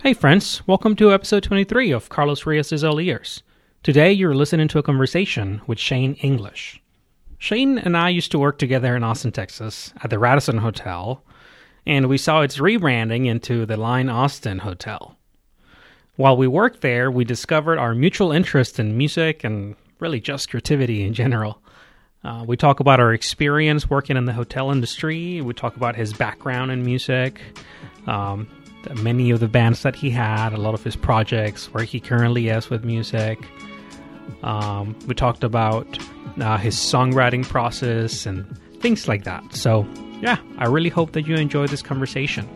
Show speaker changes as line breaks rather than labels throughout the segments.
Hey, friends, welcome to episode 23 of Carlos Rios' All Ears. Today, you're listening to a conversation with Shane English. Shane and I used to work together in Austin, Texas, at the Radisson Hotel, and we saw its rebranding into the Line Austin Hotel. While we worked there, we discovered our mutual interest in music and really just creativity in general. Uh, we talk about our experience working in the hotel industry. We talk about his background in music, um, many of the bands that he had, a lot of his projects, where he currently is with music. Um, we talked about uh, his songwriting process and things like that. So, yeah, I really hope that you enjoy this conversation.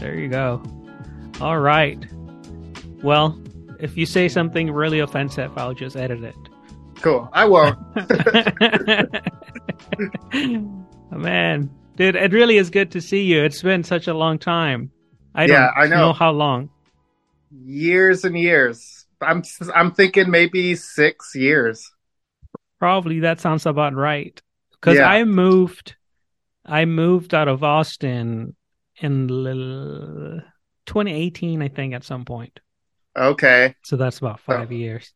There you go. All right. Well, if you say something really offensive, I'll just edit it.
Cool. I won't.
Man, dude, it really is good to see you. It's been such a long time. I
Yeah,
don't
I know.
how long.
years and years. I'm I'm thinking maybe six years.
Probably that sounds about right. Because
Yeah.
I moved, I moved out of Austin in 2018, I think, at some point.
Okay.
So that's about five years.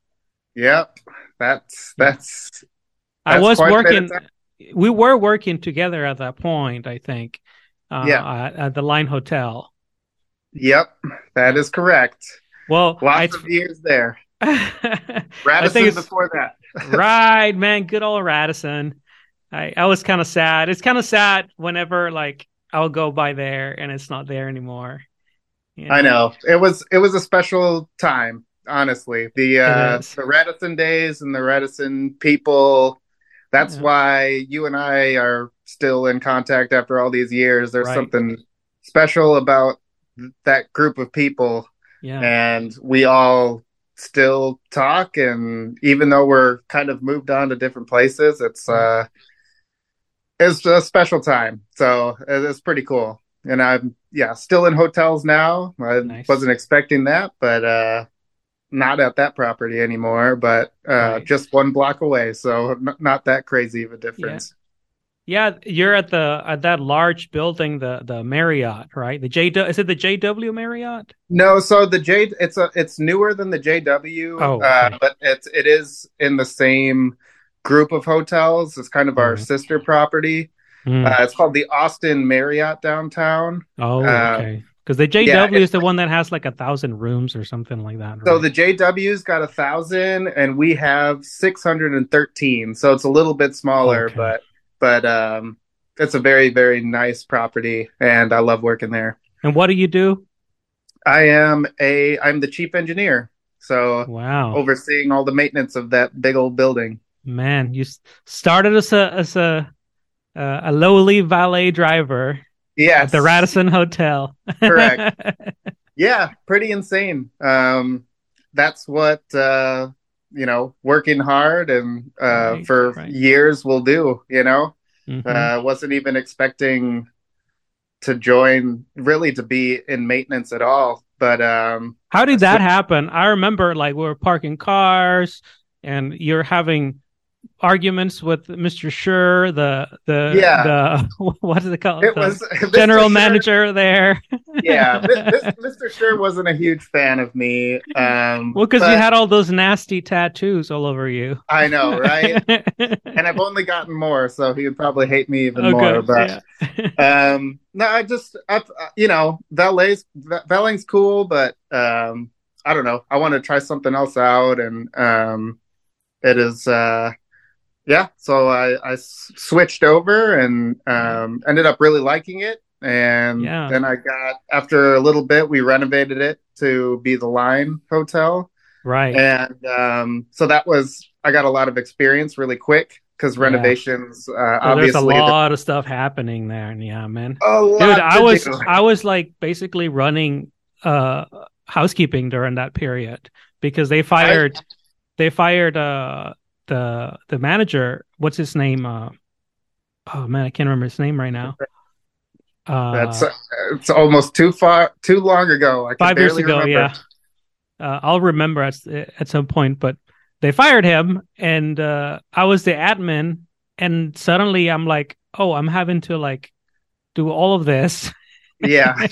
Yep. That's that's
I was
quite a bit
working. We were working together at that point. I think. Uh,
Yeah.
At, at the Line Hotel.
yep. That is correct.
Well,
Lots of years there.
I
Radisson before that.
right, man. Good old Radisson. I I was kind of sad. It's kind of sad whenever like I'll go by there and it's not there anymore. You
I know. It was it was a special time, honestly. The uh the Radisson days and the Radisson people. That's
Yeah.
why you and I are still in contact after all these years. There's
Right.
something special about that group of people
Yeah.
and we all still talk and even though we're kind of moved on to different places it's uh it's a special time so it's pretty cool and i'm yeah still in hotels now i
Nice.
wasn't expecting that but uh not at that property anymore but uh
Right.
just one block away so n- not that crazy of a difference
Yeah, you're at the at that large building, the the Marriott, right? The J is it the JW Marriott?
No, so the J it's a it's newer than the JW,
Oh,
uh, but it's it is in the same group of hotels. It's kind of our
Mhm.
sister property.
Hmm.
Uh, it's called the Austin Marriott downtown.
oh,
uh,
okay. Because the JW
yeah,
is the one that has like a thousand rooms or something like that.
So the JW's got a thousand, and we have six hundred and thirteen. So it's a little bit smaller,
Okay.
but but um, it's a very very nice property, and I love working there.
and what do you do?
I am a I'm the chief engineer, so
Wow,
overseeing all the maintenance of that big old building.
man, you started as a as a uh, a lowly valet driver
Yes,
at the Radisson Hotel.
Correct. Yeah, pretty insane. Um, that's what uh, you know, working hard and uh,
Right,
for
right.
years will do. You know,
Mhm.
uh, wasn't even expecting to join, really, to be in maintenance at all. But um,
How did that happen? I remember like we were parking cars and you're having arguments with Mr. Sure, the the
Yeah.
the what is it called?
it
The
was
general
Mr.
Manager there.
Yeah, Mr. Sure wasn't a huge fan of me. Um,
Well, because you had all those nasty tattoos all over you.
I know, right? and I've only gotten more, so he would probably hate me even
Oh,
more.
good.
But
Yeah.
um no i just I, you know valet's va- valeting's cool but um i don't know i want to try something else out and um it is uh yeah so I switched over and um ended up really liking it and
Yeah.
then i got after a little bit we renovated it to be the line hotel
right.
and um so that was i got a lot of experience really quick because
Yeah.
renovations uh
So there's a lot of stuff happening there. Yeah, man.
a lot
Dude, I was
do.
I was like basically running uh housekeeping during that period because they fired they fired uh the the manager. What's his name? Uh, oh man, I can't remember his name right now. Uh,
That's it's almost too far, too long ago. I
five years ago.
remember.
Yeah, uh, I'll remember at at some point. But they fired him, and uh, I was the admin, and suddenly I'm like, oh, I'm having to like do all of this.
Yeah,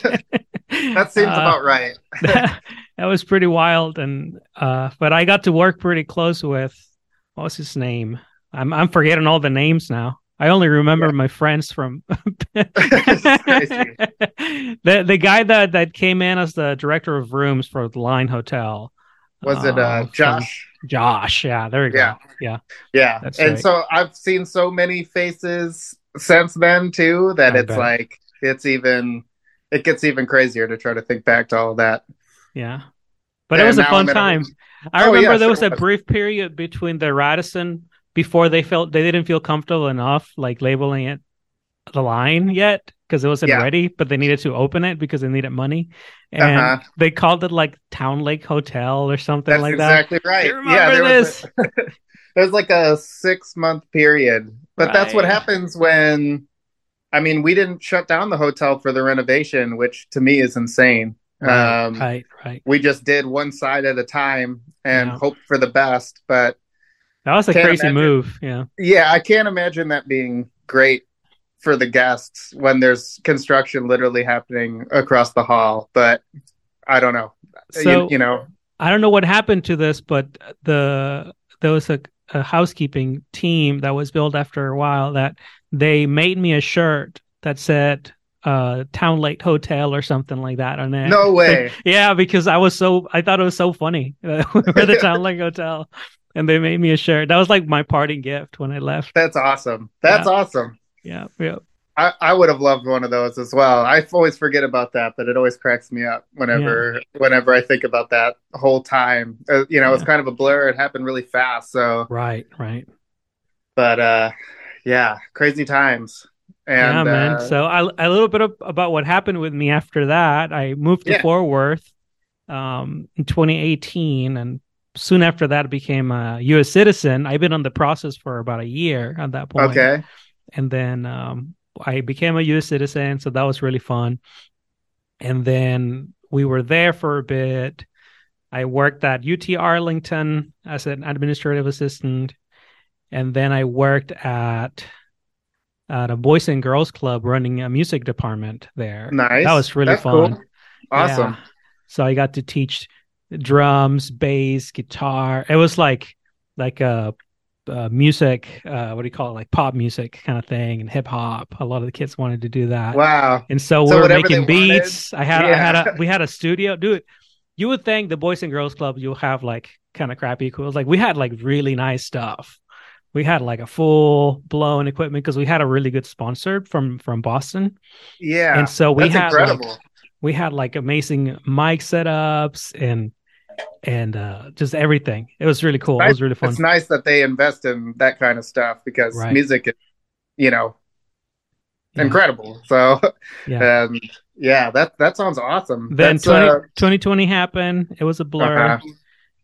that seems
Uh,
about right.
that, that was pretty wild, and uh, but I got to work pretty close with what was his name? I'm I'm forgetting all the names now. I only remember
Yeah.
my friends from the the guy that that came in as the director of rooms for the Line Hotel.
Was it uh,
from-
Josh?
Josh, yeah, there you go.
Yeah.
Yeah,
Yeah,
That's
and
right.
so I've seen so many faces since then too that
I
it's
bet.
like it's even it gets even crazier to try to think back to all that.
yeah. But
Yeah,
it was a fun
I'm in a-
time. I
Oh,
remember
yeah,
there
sure
was a brief period between the Radisson before they felt they didn't feel comfortable enough like labeling it the line yet because it wasn't
Yeah.
ready, but they needed to open it because they needed money, and
Uh-huh.
they called it like Town Lake Hotel or something
That's
like that.
exactly right.
You remember
yeah, there
this?
was a, there was like a six month period, but that's what happens when. I mean, we didn't shut down the hotel for the renovation, which to me is insane.
Right,
um,
right, right.
We just did one side at a time and
Yeah.
hoped for the best, but
That was a crazy
imagine.
move. Yeah,
Yeah, I can't imagine that being great for the guests when there's construction literally happening across the hall. But I don't know. You-
so
you, know,
I don't know what happened to this, but the there was a, a housekeeping team that was built after a while that they made me a shirt that said uh Town Lake Hotel or something like that on it.
no way.
Yeah, because I was so I thought it was so funny. we were the Town Lake Hotel, and they made me a shirt. That was like my parting gift when I left.
That's awesome. That's
Yeah.
awesome.
Yeah, yeah,
I, I would have loved one of those as well. I always forget about that, but it always cracks me up whenever whenever I think about that whole time. Uh, you know, it's
Yeah.
kind of a blur. It happened really fast. So,
right, right.
but uh, yeah, crazy times. And
yeah, man.
uh,
so I, a little bit of, about what happened with me after that. I moved to
Yeah.
Fort Worth um, in 2018, and soon after that, I became a U.S. citizen. I've been on the process for about a year at that point.
okay,
and then um, I became a U.S. citizen, so that was really fun. And then we were there for a bit. I worked at UT Arlington as an administrative assistant, and then I worked at at a Boys and Girls Club running a music department there.
nice.
That was really
That's
fun.
cool. Awesome.
Yeah. So I got to teach drums, bass, guitar. It was like like a, uh music, uh, what do you call it, like pop music kind of thing, and hip hop. A lot of the kids wanted to do that,
Wow.
and so,
So
we were making
they wanted-
beats. I had I had a we had a studio. Dude, you would think the Boys and Girls Club you'll have like kind of crappy equipment. Like we had like really nice stuff. We had like a full blown equipment because we had a really good sponsor from from Boston,
Yeah.
and so we had like, we had like amazing mic setups and and uh just everything it was really cool it was really fun
It's nice that they invest in that kind of stuff because
Right.
music is, you know,
Yeah.
incredible. So,
yeah
um, yeah, that that sounds awesome.
then
That's,
20,
uh,
2020 happened it was a blur
uh-huh.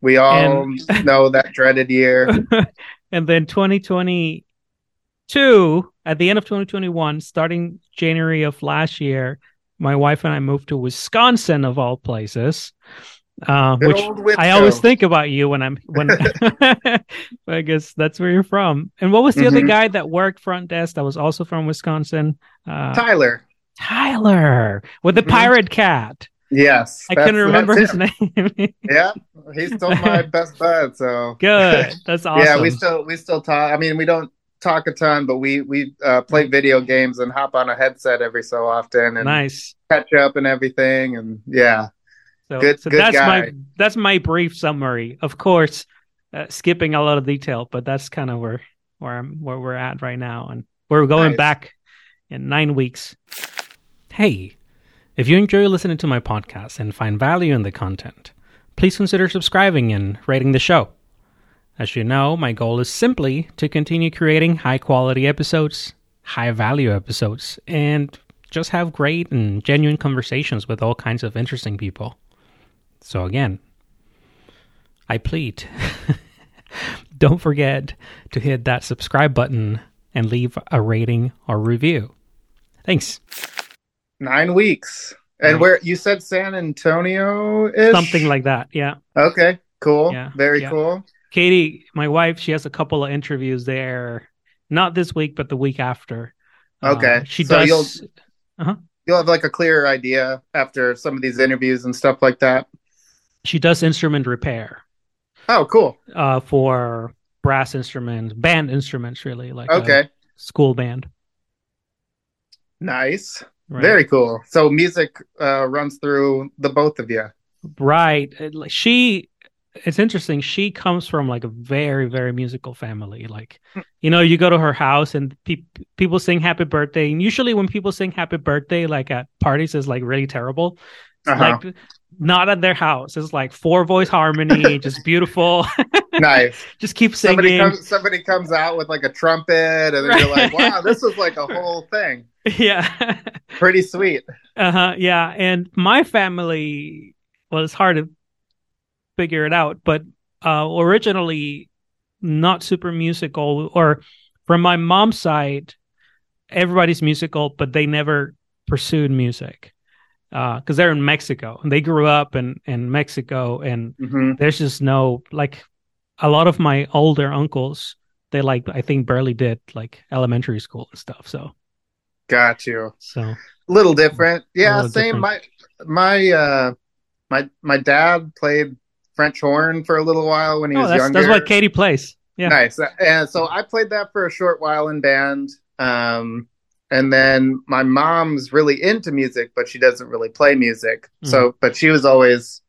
We all know that dreaded year.
and then 2022 at the end of 2021 starting january of last year my wife and i moved to wisconsin of all places uh, which. I always think about you when I'm when I guess that's where you're from. And what was the other
Mhm.
guy that worked front desk that was also from Wisconsin? Uh,
Tyler.
Tyler with the
Mhm.
pirate cat.
Yes,
I couldn't remember his name.
Yeah, he's still my best bud. So
Good. That's awesome.
yeah, we still we still talk. I mean, we don't talk a ton, but we we uh, play video games and hop on a headset every so often and
nice.
catch up and everything. And yeah,
So,
Good-
so
good
that's
guy.
my that's my brief summary. Of course, uh, skipping a lot of detail, but that's kind of where where I'm where we're at right now, and we're going
Nice.
back in nine weeks. Hey, if you enjoy listening to my podcast and find value in the content, please consider subscribing and rating the show. As you know, my goal is simply to continue creating high quality episodes, high value episodes, and just have great and genuine conversations with all kinds of interesting people. So, again, I plead don't forget to hit that subscribe button and leave a rating or review. Thanks.
Nine weeks. And where you said San Antonio is
Something like that. Yeah.
Okay, cool.
Yeah,
Very
yeah.
cool.
Katie, my wife, she has a couple of interviews there. Not this week, but the week after. Uh,
Okay,
she
so
does.
You'll have like a clearer idea after some of these interviews and stuff like that.
She does instrument repair
Oh, cool.
uh, for brass instruments, band instruments, really like
Okay,
school band.
nice.
Right?
Very cool. So music uh, runs through the both of you.
right. She. It's interesting. She comes from like a very, very musical family. Like, you know, you go to her house and pe- people sing "Happy Birthday," and usually when people sing "Happy Birthday" like at parties, is like really terrible.
Uh-huh.
Like, not at their house. It's like four voice harmony, just beautiful.
nice.
just keep
Somebody
singing.
comes. Somebody comes out with like a trumpet, and then you're like, "Wow, this is like a whole thing."
yeah.
Pretty sweet.
Uh huh. Yeah. And my family, well, it's hard to figure it out, but uh, originally not super musical, or from my mom's side, everybody's musical, but they never pursued music because they're in Mexico and they grew up in, in Mexico, and
hmm
there's just no like a lot of my older uncles. They like I think barely did like elementary school and stuff. So
Got you.
so
little different. Yeah,
little
same.
different.
My my uh my my dad played French horn for a little while when he
oh,
was
that's
younger.
that's what Katie plays. Yeah.
Nice. And so I played that for a short while in band. Um and then my mom's really into music, but she doesn't really play music.
Mm-hmm.
So but she was always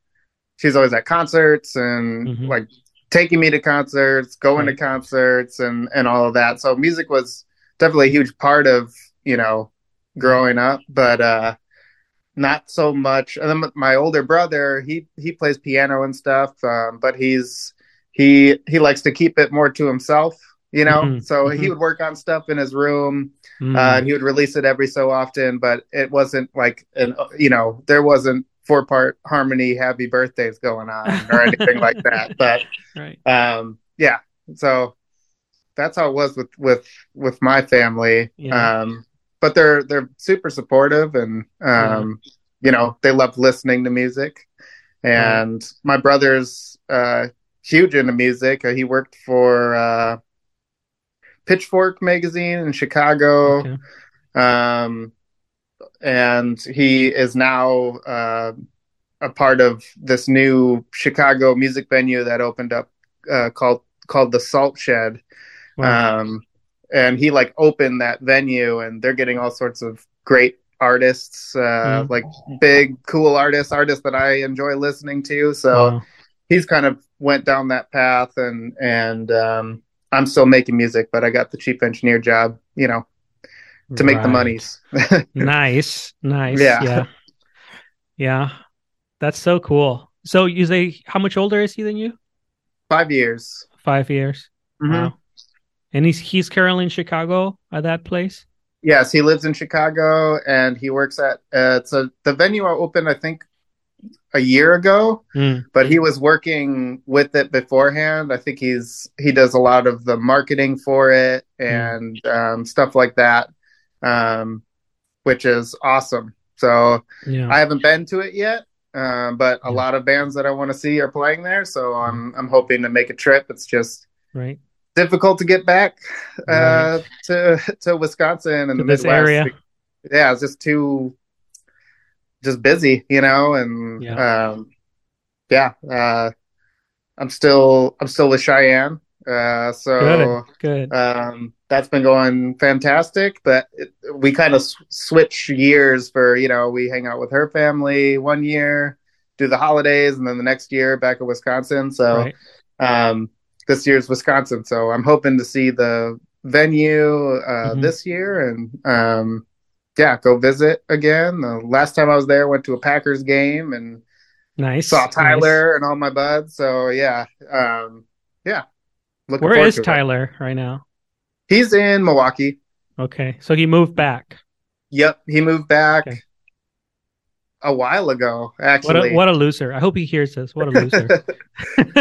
she's always at concerts and
Mhm.
like taking me to concerts, going
Right.
to concerts and and all of that. So music was definitely a huge part of, you know, growing up, but uh not so much. And then my older brother, he he plays piano and stuff, um, but he's he he likes to keep it more to himself, you know.
Mhm,
So
mhm.
he would work on stuff in his room,
Mm.
uh, and he would release it every so often, but it wasn't like an you know there wasn't four part harmony happy birthdays going on or anything like that. But
right.
um, yeah, so that's how it was with with with my family.
Yeah.
Um, but they're they're super supportive and um, you know they love listening to music. And my brother's uh, huge into music. Uh, he worked for uh, Pitchfork magazine in Chicago.
Okay.
Um, and he is now uh, a part of this new Chicago music venue that opened up uh, called called the Salt Shed.
Wow.
Um, and he like opened that venue, and they're getting all sorts of great artists, uh,
Mm.
like big, cool artists, artists that I enjoy listening to. So
Wow.
he's kind of went down that path, and and um, I'm still making music, but I got the chief engineer job, you know, to make the monies.
nice. Nice.
Yeah.
Yeah. Yeah. That's so cool. So you say how much older is he than you?
Five years.
Five years.
Mhm.
Wow. And he's he's currently in Chicago at that place.
Yes, he lives in Chicago, and he works at uh, it's a the venue I opened, I think, a year ago.
Mm.
but he was working with it beforehand. I think he's he does a lot of the marketing for it and um, stuff like that, um, which is awesome. So
Yeah.
I haven't been to it yet, um, but a
Yeah.
lot of bands that I want to see are playing there. So I'm I'm hoping to make a trip. It's just
right.
difficult to get back uh,
Right.
to to Wisconsin and
To
the Midwest.
area.
Yeah, it's just too just busy, you know, and
Yeah.
um, yeah, uh, I'm still I'm still with Cheyenne, uh, so
Good. Good.
um, that's been going fantastic. But it, we kind of s- switch years for you know we hang out with her family one year, do the holidays, and then the next year back in Wisconsin. So
right.
um, this year's Wisconsin. So I'm hoping to see the venue uh,
Mhm.
this year and um, yeah, go visit again. The last time I was there, went to a Packers game and
Nice.
saw
nice.
Tyler and all my buds. So yeah, um, yeah. Looking
Where is
it.
Tyler right now?
He's in Milwaukee.
Okay. So he moved back.
Yep, he moved back
Okay.
A while ago.
What
Actually,
a what a loser. I hope he hears this. What a loser.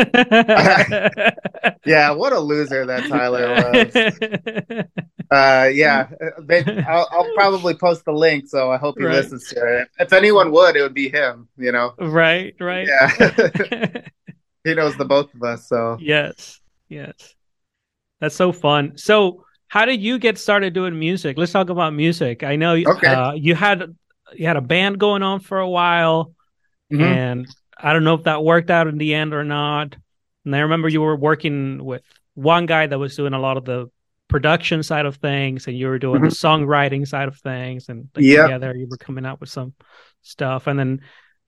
yeah, what a loser that Tyler was. Uh, yeah, maybe, I'll, I'll probably post the link, so I hope he
Right.
listens to it. If anyone would, it would be him. You know.
right, right.
Yeah. he knows the both of us. So
yes, yes, that's so fun. So, how did you get started doing music? Let's talk about music. I know
Okay.
uh, you had you had a band going on for a while,
Mhm.
and I don't know if that worked out in the end or not. And I remember you were working with one guy that was doing a lot of the production side of things, and you were doing the songwriting side of things, and like,
Yep.
together you were coming out with some stuff. And then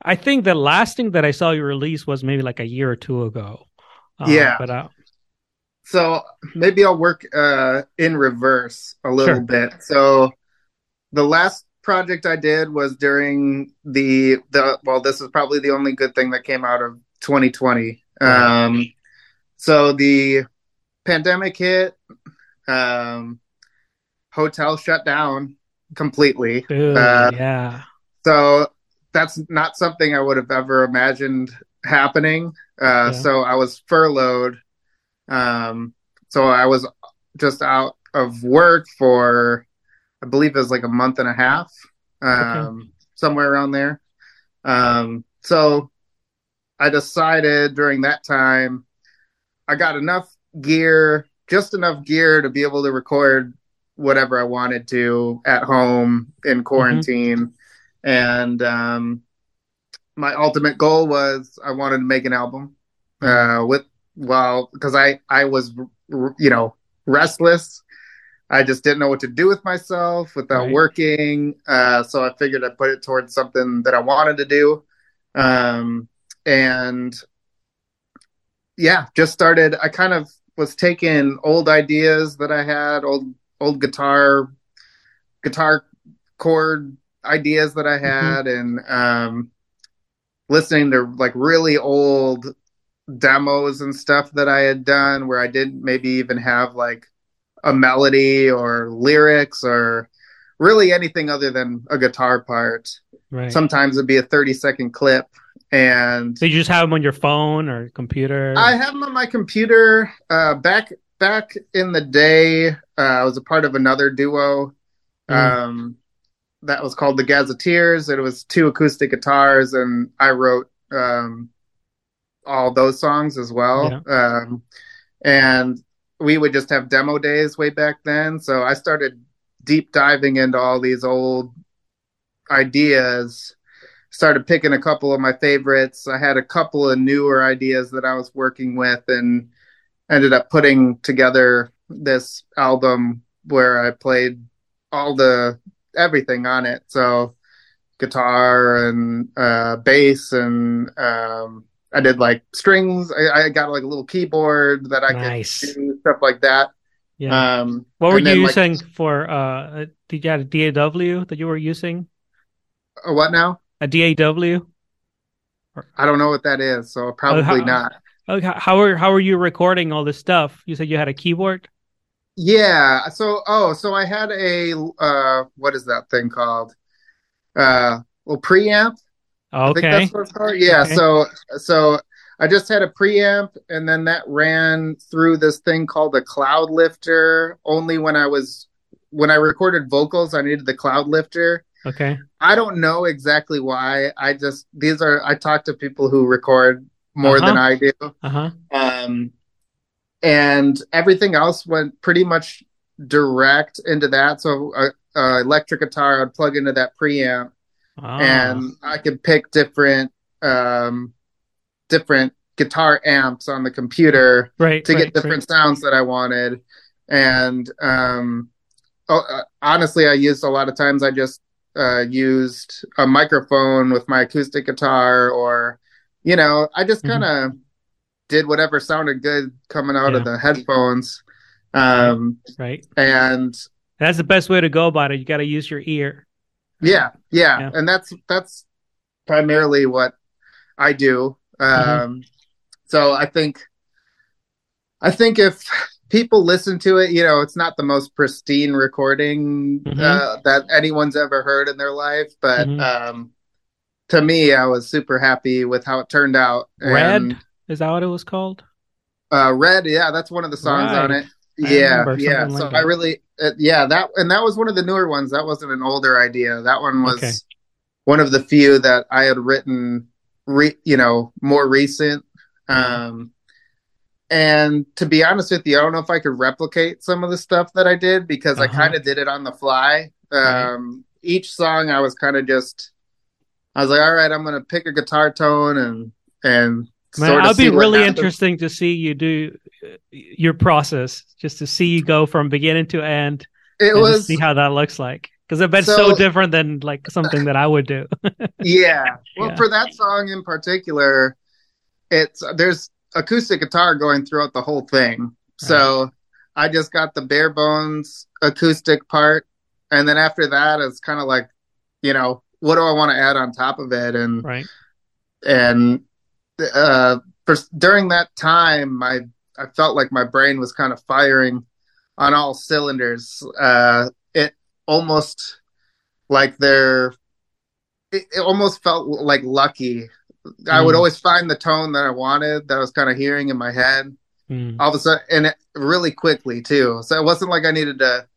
I think the last thing that I saw you release was maybe like a year or two ago. Uh,
Yeah.
but uh,
so maybe I'll work uh, in reverse a little
Sure.
bit. So the last project I did was during the the well, this is probably the only good thing that came out of 2020. Um, so the pandemic hit, um, hotel shut down completely.
dude,
Uh,
yeah,
So that's not something I would have ever imagined happening. Uh,
Yeah.
So I was furloughed. Um, so I was just out of work for, I believe it was like a month and a half, um, somewhere around there. Um, so I decided during that time, I got enough gear, just enough gear to be able to record whatever I wanted to at home in quarantine. And um, my ultimate goal was I wanted to make an album uh, with, well, because I, I was, you know, restless. I just didn't know what to do with myself without
Right.
working. Uh, so I figured I'd put it towards something that I wanted to do. Um, and yeah, just started. I kind of was taking old ideas that I had, old old guitar guitar chord ideas that I had, and um, listening to like really old demos and stuff that I had done where I didn't maybe even have like a melody or lyrics or really anything other than a guitar part.
right.
Sometimes it'd be a 30 second clip and
Did you just have them on your phone or computer?
I have them on my computer. Uh, back back in the day, uh, I was a part of another duo
Mm.
um, that was called the Gazettiers. It was two acoustic guitars, and I wrote um, all those songs as well. Um, and we would just have demo days way back then. So I started deep diving into all these old ideas. Started picking a couple of my favorites. I had a couple of newer ideas that I was working with, and ended up putting together this album where I played all the everything on it. So guitar and uh, bass, and um, I did like strings. I, I got like a little keyboard that I
Nice.
could do stuff like that.
yeah.
Um,
what were you
then, like,
using for? Uh, did you have a DAW that you were using?
uh, what now?
A DAW?
I don't know what that is, so probably
how-
not.
Oh, how how are how are you recording all this stuff? You said you had a keyboard.
Yeah. So, oh, so I had a uh, what is that thing called? Uh, well, preamp.
Okay.
that's what it's called. Yeah.
Okay.
So, so I just had a preamp, and then that ran through this thing called a Cloudlifter. Only when I was when I recorded vocals, I needed the Cloudlifter.
Okay.
I don't know exactly why. I just these are I talk to people who record more than
Uh-huh.
I do.
Uh huh.
Um, and everything else went pretty much direct into that. So, uh, uh, electric guitar, I'd plug into that preamp,
Ah.
and I could pick different, um, different guitar amps on the computer
right
to
right,
get different sounds that I wanted. And um, oh, uh, honestly, I used a lot of times. I just uh, used a microphone with my acoustic guitar, or you know, I just kind of did whatever sounded good coming out
Yeah.
of the headphones. Um,
Right. right.
and
That's the best way to go about it. You got to use your ear.
Yeah, yeah,
Yeah.
and that's that's primarily what I do. Um,
Mm-hmm.
So I think I think if people listen to it, you know, it's not the most pristine recording
Mhm.
uh, that anyone's ever heard in their life, but
Mhm.
um, to me, I was super happy with how it turned out.
Red
And,
is that what it was called?
uh, Red, yeah, that's one of the songs on it.
I
Yeah, yeah.
something
So
like
I really, uh, yeah, that and that was one of the newer ones. That wasn't an older idea. That one was
Okay.
one of the few that I had written, re, you know, more recent. Um, and to be honest with you, I don't know if I could replicate some of the stuff that I did because I
Uh-huh.
kind of did it on the fly.
Right.
Um, Each song, I was kind of just, I was like, all right, I'm gonna pick a guitar tone and and
Man,
sort of
I'd be really interesting to see you do uh, your process, just to see you go from beginning to end
It
and
was
see how that looks like. Because I bet so,
So-
different than like something that I would do.
yeah. Well,
Yeah.
for that song in particular, it's there's acoustic guitar going throughout the whole thing. So I just got the bare bones acoustic part, and then after that, it's kind of like, you know, what do I want to add on top of it? And
right.
and uh, for during that time, my I felt like my brain was kind of firing on all cylinders. Uh, it almost like they're it, it almost felt like lucky. I would
Mm.
always find the tone that I wanted that I was kind of hearing in my head
Mm.
all of a sudden and it, really quickly too. So it wasn't like I needed to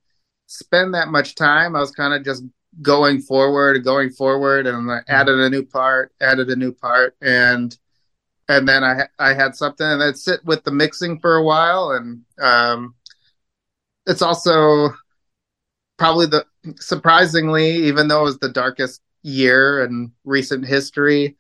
spend that much time. I was kind of just going forward, going forward, and I added a new part, added a new part, and and then I I had something, and I'd sit with the mixing for a while, and um, it's also probably the surprisingly, even though it was the darkest year in recent history,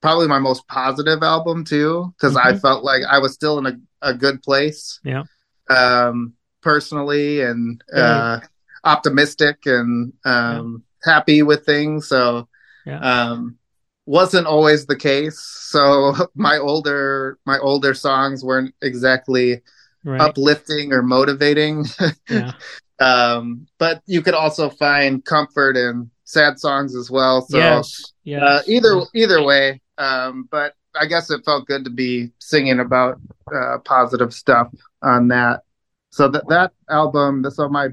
probably my most positive album too, because I
Mhm.
felt like I was still in a, a good place.
Yeah.
Um, personally and uh, optimistic and um, happy with things. So
Yeah.
um, wasn't always the case. So my older my older songs weren't exactly
Right.
uplifting or motivating.
Yeah.
um, but you could also find comfort in sad songs as well. So
yes. Yes.
uh, either either way, um, but I guess it felt good to be singing about uh, positive stuff on that. So that that album, on my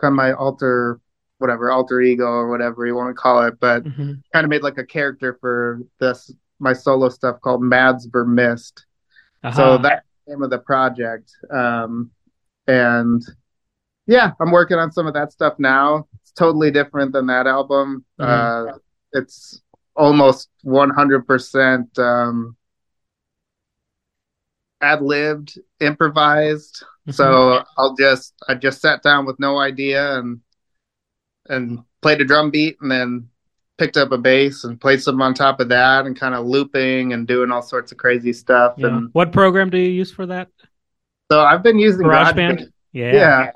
kind of my alter whatever alter ego or whatever you want to call it, but
Mhm.
kind of made like a character for this my solo stuff called Mads Vermisstte. So
Aha.
that's the name of the project. Um, and yeah, I'm working on some of that stuff now. It's totally different than that album.
Mhm.
Uh, it's almost 100% um, ad libbed, improvised.
Mhm.
So I'll just I just sat down with no idea and and played a drum beat and then picked up a bass and played some on top of that and kind of looping and doing all sorts of crazy stuff.
Yeah.
And
What program do you use for that?
so I've been using
GarageBand? Yeah.
Yeah.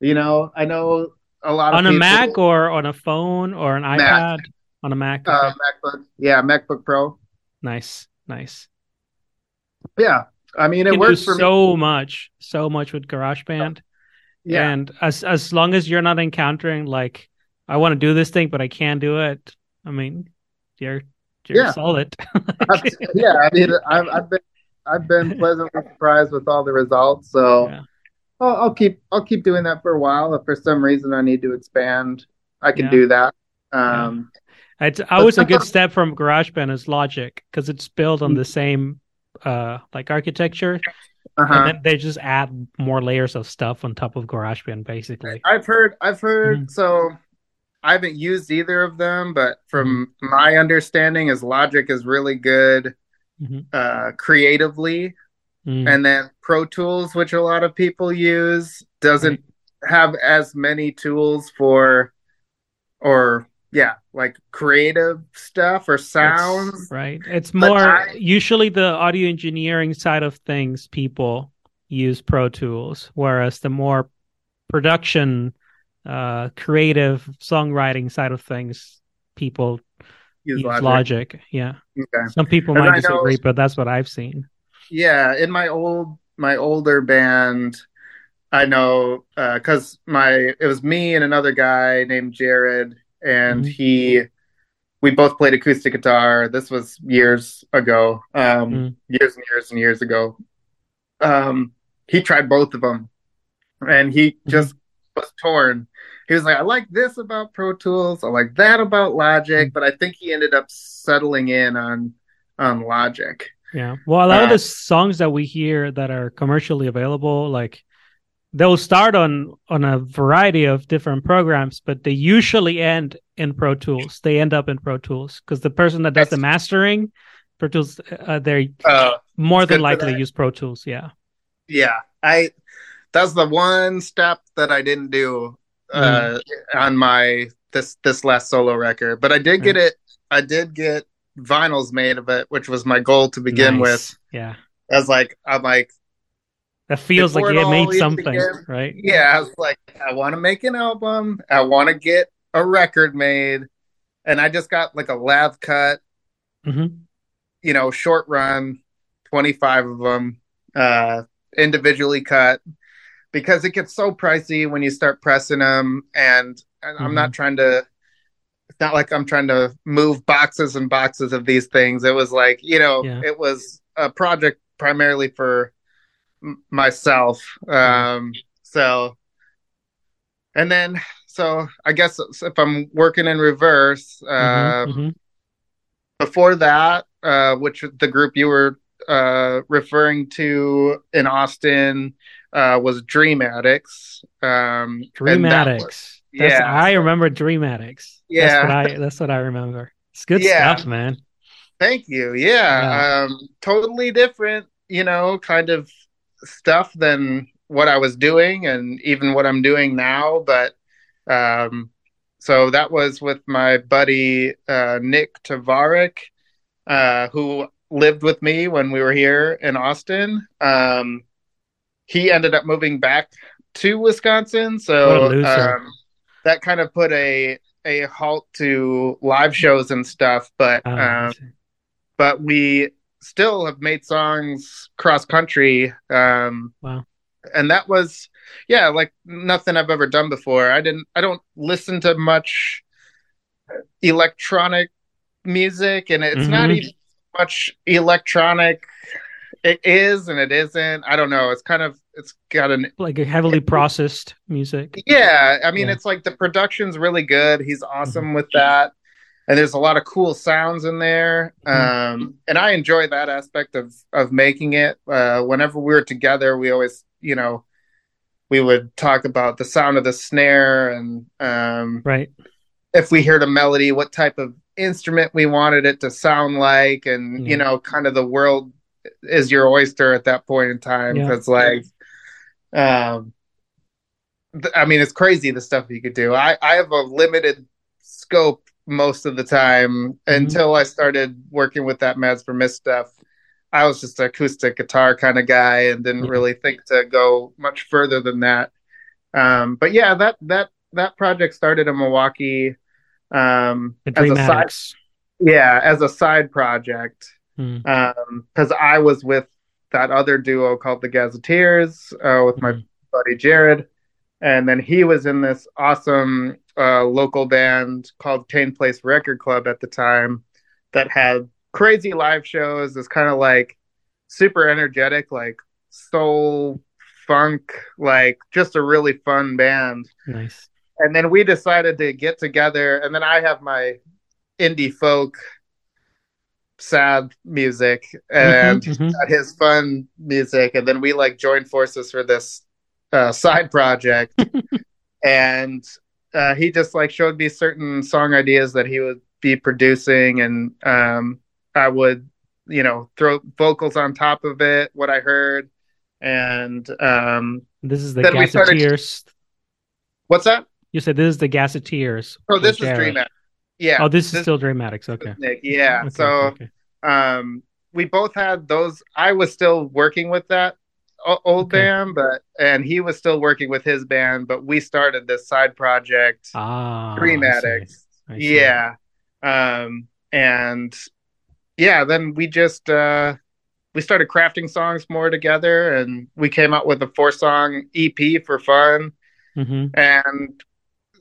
You know, I know a lot of
On a
people,
Mac or on a phone or an
Mac.
iPad? On a Mac.
uh. MacBook. Yeah, MacBook Pro.
Nice. Nice.
Yeah. I mean,
You
it works for me.
so much, so much with GarageBand.
Yeah.
And as as long as you're not encountering like I want to do this thing but I can't do it, I mean, you're you're
Yeah.
solid.
yeah, I mean, I've, I've been I've been pleasantly surprised with all the results. So
Yeah.
I'll, I'll keep I'll keep doing that for a while. If for some reason I need to expand, I can
Yeah.
do that. Um,
It's always a good step from GarageBand is Logic because it's built on the same uh like architecture,
uh-huh.
and then they just add more layers of stuff on top of GarageBand, basically.
I've heard I've heard
Mhm.
so I haven't used either of them, but from
Mm-hmm.
my understanding is Logic is really good
Mhm.
uh creatively
Mm.
and then Pro Tools, which a lot of people use, doesn't have as many tools for or yeah, like creative stuff or sounds.
It's- right? It's more
I-
usually the audio engineering side of things. People use Pro Tools, whereas the more production, uh, creative songwriting side of things, people
Use
use
Logic.
Logic. Yeah,
Okay.
some people might
I know-
disagree, but that's what I've seen.
Yeah, in my old my older band, I know uh because my it was me and another guy named Jared, and
Mhm.
he we both played acoustic guitar. This was years ago, um,
Mm.
years and years and years ago. Um, he tried both of them, and he
Mm-hmm.
just was torn. He was like, "I like this about Pro Tools, I like that about
Mm-hmm.
Logic," but I think he ended up settling in on on Logic.
Yeah. Well, a lot of
Uh,
the songs that we hear that are commercially available, like they'll start on on a variety of different programs, but they usually end in Pro Tools. They end up in Pro Tools because the person that does the mastering, Pro Tools, uh, they
Uh,
more than likely use Pro Tools. Yeah.
Yeah, I that's the one step that I didn't do uh on my this this last solo record, but I did get it. I did get vinyls made of it, which was my goal to begin
Nice.
with.
Yeah.
I was like, I'm like,
That feels like
it
you made something, right?
yeah, I was like, I want to make an album. I want to get a record made, and I just got like a lathe cut,
hmm
you know, short run, twenty five of them, uh, individually cut, because it gets so pricey when you start pressing them, and, and I'm not trying to. It's not like I'm trying to move boxes and boxes of these things. It was like, you know,
Yeah.
it was a project primarily for m- myself. Um, so, and then, so I guess if I'm working in reverse, uh,
Mhm, mhm.
before that, uh, which the group you were uh, referring to in Austin uh, was Dream Attics. Um,
Dream Attics.
was-
That's,
yeah.
I remember Dream Attics. That's
Yeah.
what I that's what I remember. It's good
Yeah.
stuff, man.
Thank you. Yeah. Um, totally different, you know, kind of stuff than what I was doing and even what I'm doing now. But um, so that was with my buddy uh, Nick Tavarik, uh, who lived with me when we were here in Austin. Um, he ended up moving back to Wisconsin. So um, that kind of put a a halt to live shows and stuff. But
Oh,
um, but we still have made songs cross country. Um,
Wow.
And that was, yeah, like nothing I've ever done before. I didn't, I don't listen to much electronic music, and it's not
Mhm.
even much electronic. It is and it isn't. I don't know. It's kind of, it's got an
like a heavily processed music.
yeah, I mean,
Yeah. Mm-hmm.
it's like the production's really good. He's awesome with that, and there's a lot of cool sounds in there.
Mm-hmm.
Um, and I enjoy that aspect of of making it. Uh, whenever we were together, we always, you know, we would talk about the sound of the snare and um,
Right.
if we heard a melody, what type of instrument we wanted it to sound like, and
Yeah.
you know, kind of the world is your oyster at that point in time
Yeah.
because like um th- i mean it's crazy the stuff you could do i i have a limited scope most of the time until i started working with that Mads Vermisstte stuff. I was just an acoustic guitar kind of guy and didn't
Yeah.
really think to go much further than that. Um but yeah that that that project started in milwaukee um as a side yeah as a side project because I was with that other duo called the Gazettiers uh, with my
Mhm.
buddy Jared, and then he was in this awesome uh, local band called Kane Place Record Club at the time that had crazy live shows. It's kind of like super energetic, like soul funk, like just a really fun band.
Nice.
And then we decided to get together, and then I have my indie folk sad music and
Mhm, mhm.
his fun music and then we like joined forces for this uh, side project and uh, he just like showed me certain song ideas that he would be producing and um, i would you know throw vocals on top of it what i heard and um,
This is the
Then we started-
Gazettiers.
what's that
You said this is the Gazetteers.
oh this is dream yeah
Oh, this is
this-
still Dream Attics. Okay.
Nick. yeah
Okay,
so
okay,
um we both had those i was still working with that old
Okay.
band but and he was still working with his band but we started this side project
Ah,
dream
I see.
attics
I see.
yeah um and yeah then we just uh we started crafting songs more together and we came out with a four song ep for fun
Mhm.
and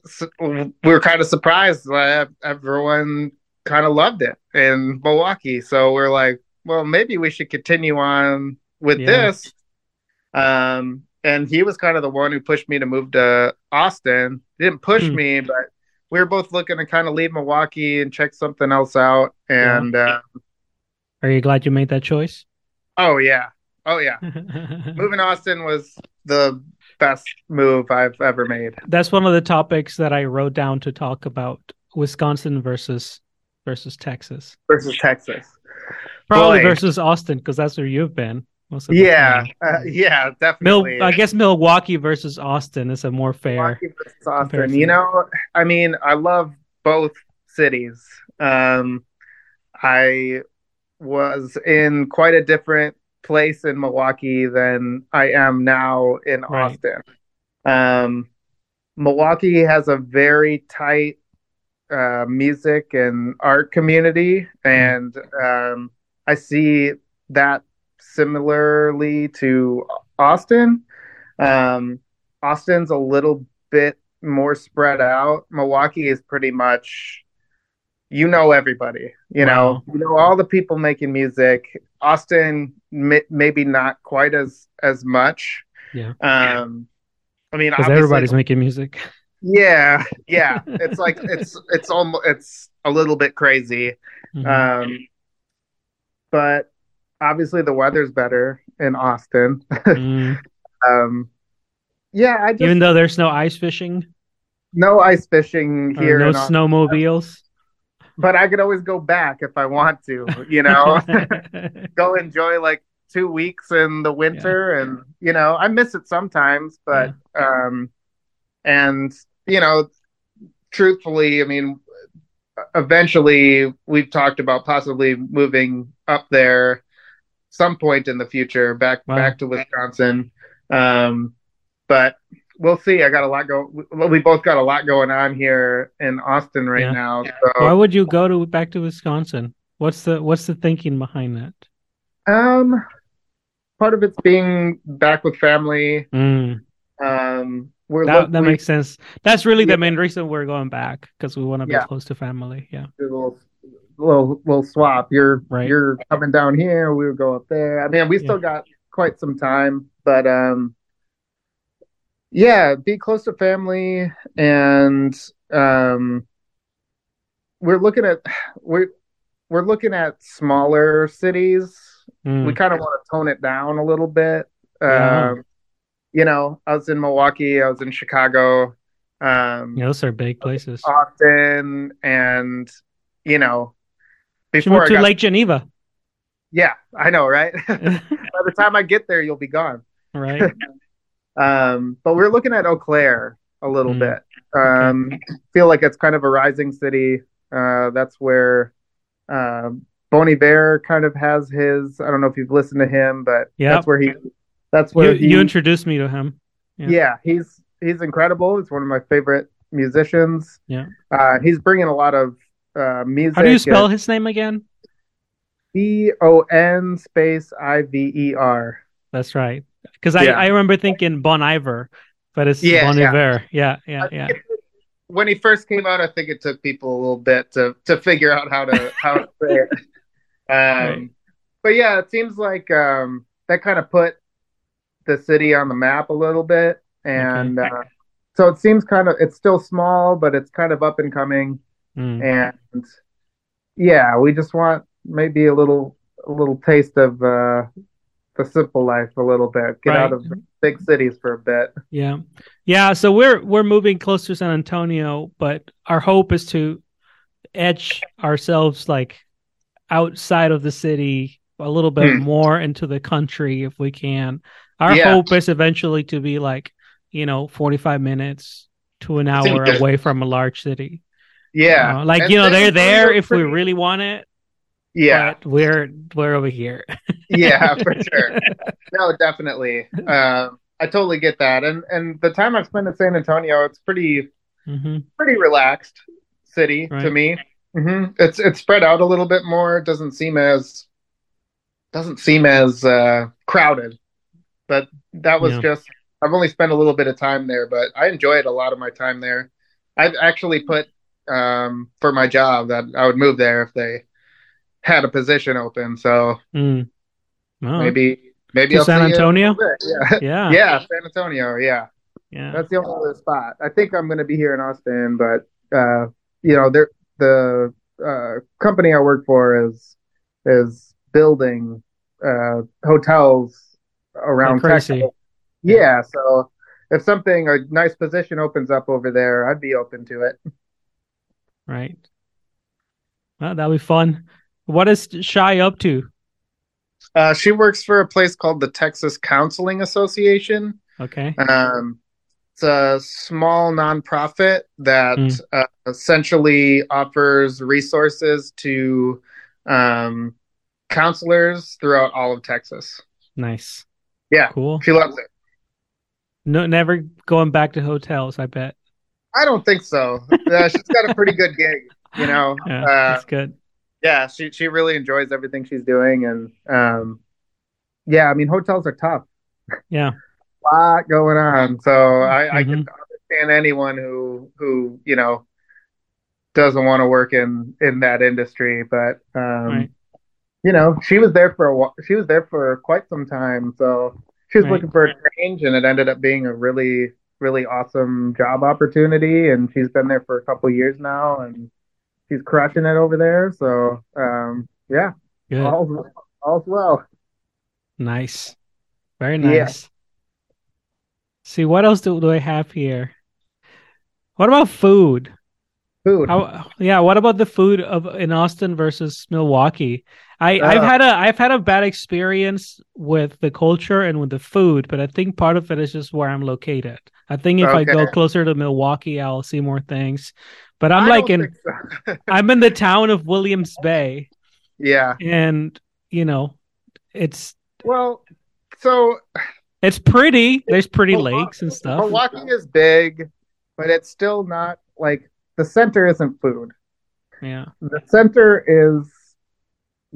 s- we were kind of surprised that everyone kind of loved it in Milwaukee. So we're like, well, maybe we should continue on with
Yeah.
this. Um, and he was kind of the one who pushed me to move to Austin. He didn't push
Hmm.
me, but we were both looking to kind of leave Milwaukee and check something else out. And uh,
Are you glad you made that choice?
oh yeah, oh yeah, moving to Austin was the best move I've ever made.
That's one of the topics that I wrote down to talk about Wisconsin versus versus Texas.
versus Texas.
Probably
Boy.
versus Austin because that's where you've been. Most
Yeah, uh, yeah,
Mil-
definitely.
I guess Milwaukee versus Austin is a more fair.
Milwaukee versus Austin.
comparison.
You know, I mean, I love both cities. Um, I was in quite a different place in Milwaukee than I am now in
Right.
Austin. Um, Milwaukee has a very tight uh, music and art community, and um, I see that similarly to Austin. Um, Austin's a little bit more spread out. Milwaukee is pretty much, you know, everybody. You know,
Wow.
you know all the people making music. Austin, maybe not quite as as much.
Yeah.
Um, I mean,
everybody's making music.
yeah, yeah. It's like it's it's almost it's a little bit crazy.
Mhm.
Um, but obviously the weather's better in Austin.
Mm.
Um, yeah, I just
Even though there's no ice fishing
no ice fishing here,
no snowmobiles.
but I could always go back if I want to. You know, go enjoy like two weeks in the winter, and you know, I miss it sometimes, but um, and you know, truthfully, I mean, eventually we've talked about possibly moving up there some point in the future back
Wow.
back to Wisconsin. Um, but we'll see. I got a lot go. We both got a lot going on here in Austin right
Yeah.
now.
Why would you go to back to Wisconsin? What's the what's the thinking behind that?
um, part of it's being back with family.
Mm,
Um, we're
that
look-
that
we-
makes sense. That's really
Yeah.
the main reason we're going back because we want to be
Yeah.
close to family. Yeah.
do a little little little swap. You're
Right.
you're coming down here, we'll go up there. I mean, we still got quite some time, but um yeah, be close to family and um we're looking at we're we're looking at smaller cities.
Mm,
We kind of want to tone it down a little bit.
Yeah.
Um you know, I was in Milwaukee, I was in Chicago. Um
yeah, those are big places.
Austin and you know before
move
I
to
got
Lake Geneva.
yeah I know right by the time I get there you'll be gone
right.
um but we're looking at Eau Claire a little
Mm.
bit um feel like it's kind of a rising city uh that's where um Bon Iver kind of has his I don't know if you've listened to him but
Yep.
that's where he that's where
You
he
you introduced me to him. yeah.
yeah. he's he's incredible he's one of my favorite musicians
Yeah.
uh he's bringing a lot of uh music
How do you spell his name again?
B O N space I V E R.
That's right. Because I,
Yeah.
I remember thinking Bon Iver, but it's
Yeah,
Bon
yeah.
Iver. Yeah, yeah, yeah.
When he first came out, I think it took people a little bit to to figure out how to how to say it. Um,
Right.
But yeah, it seems like um, that kind of put the city on the map a little bit, and uh, so it seems kind of it's still small, but it's kind of up and coming,
Mm.
and yeah, we just want maybe a little a little taste of uh, the simple life a little bit, get out of big cities for a bit.
Yeah. Yeah, so we're we're moving close to San Antonio, but our hope is to edge ourselves like outside of the city a little bit
Hmm.
more into the country if we can. Our
Yeah.
hope is eventually to be like, you know, 45 minutes to an hour away from a large city.
Yeah,
Uh, like,
And
you know, they're there if we really want it,
Yeah,
but we're we're over here.
yeah, for sure. No, definitely. Um, I totally get that, and and the time I've spent in San Antonio, it's pretty
hmm
pretty relaxed city to
Right.
me. hmm It's it's spread out a little bit more. It doesn't seem as doesn't seem as uh, crowded, but that was
Yeah.
just. I've only spent a little bit of time there, but I enjoyed a lot of my time there. I've actually put um, for my job that I would move there if they had a position open. So
Mm. Oh,
maybe maybe
To
I'll
San
see you in a
Antonio?
Yeah.
yeah,
yeah, San Antonio. Yeah,
yeah.
that's the only other spot. I think I'm going to be here in Austin, but uh, you know, there the uh, company I work for is is building uh, hotels around
Like.
Texas. Yeah, so if something a nice position opens up over there, I'd be open to it.
Right. Well, that'll be fun. What is Shy up to
Uh, she works for a place called the Texas Counseling Association.
Okay.
Um, it's a small nonprofit that
Mm.
uh, essentially offers resources to um, counselors throughout all of Texas.
Nice.
Yeah,
Cool.
she loves it.
No, never going back to hotels. I bet.
I don't think so. Uh, she's got a pretty good gig, you know.
Yeah,
Uh,
that's good.
yeah, she she really enjoys everything she's doing, and um, yeah, I mean, hotels are tough.
Yeah.
A lot going on, so I, I can
Mhm.
understand anyone who who you know doesn't want to work in in that industry, but um,
Right.
you know, she was there for a while. She was there for quite some time, so she was
Right.
looking for a change, and it ended up being a really really awesome job opportunity, and she's been there for a couple years now, and she's crushing it over there. So um, yeah,
Good.
all's, all's well.
Nice. Very
Yeah.
nice. See, what else do, do I have here? What about food?
Food.
How, yeah, what about the food of in Austin versus Milwaukee? I, I've
Uh.
had a I've had a bad experience with the culture and with the food, but I think part of it is just where I'm located. I think if I go closer to Milwaukee, I'll see more things. But I'm
I
like in
so.
I'm in the town of Williams Bay,
yeah.
and you know, it's
Well, so
it's pretty. There's pretty
Milwaukee-
lakes and stuff.
Milwaukee is big, but it's still not like the center isn't food.
Yeah.
The center is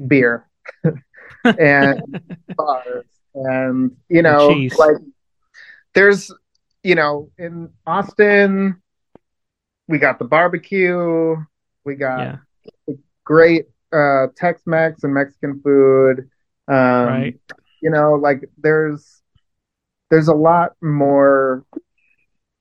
beer and bars and you know like there's you know in Austin we got the barbecue, we got
Yeah.
great uh Tex-Mex and Mexican food. Um
Right.
you know like there's there's a lot more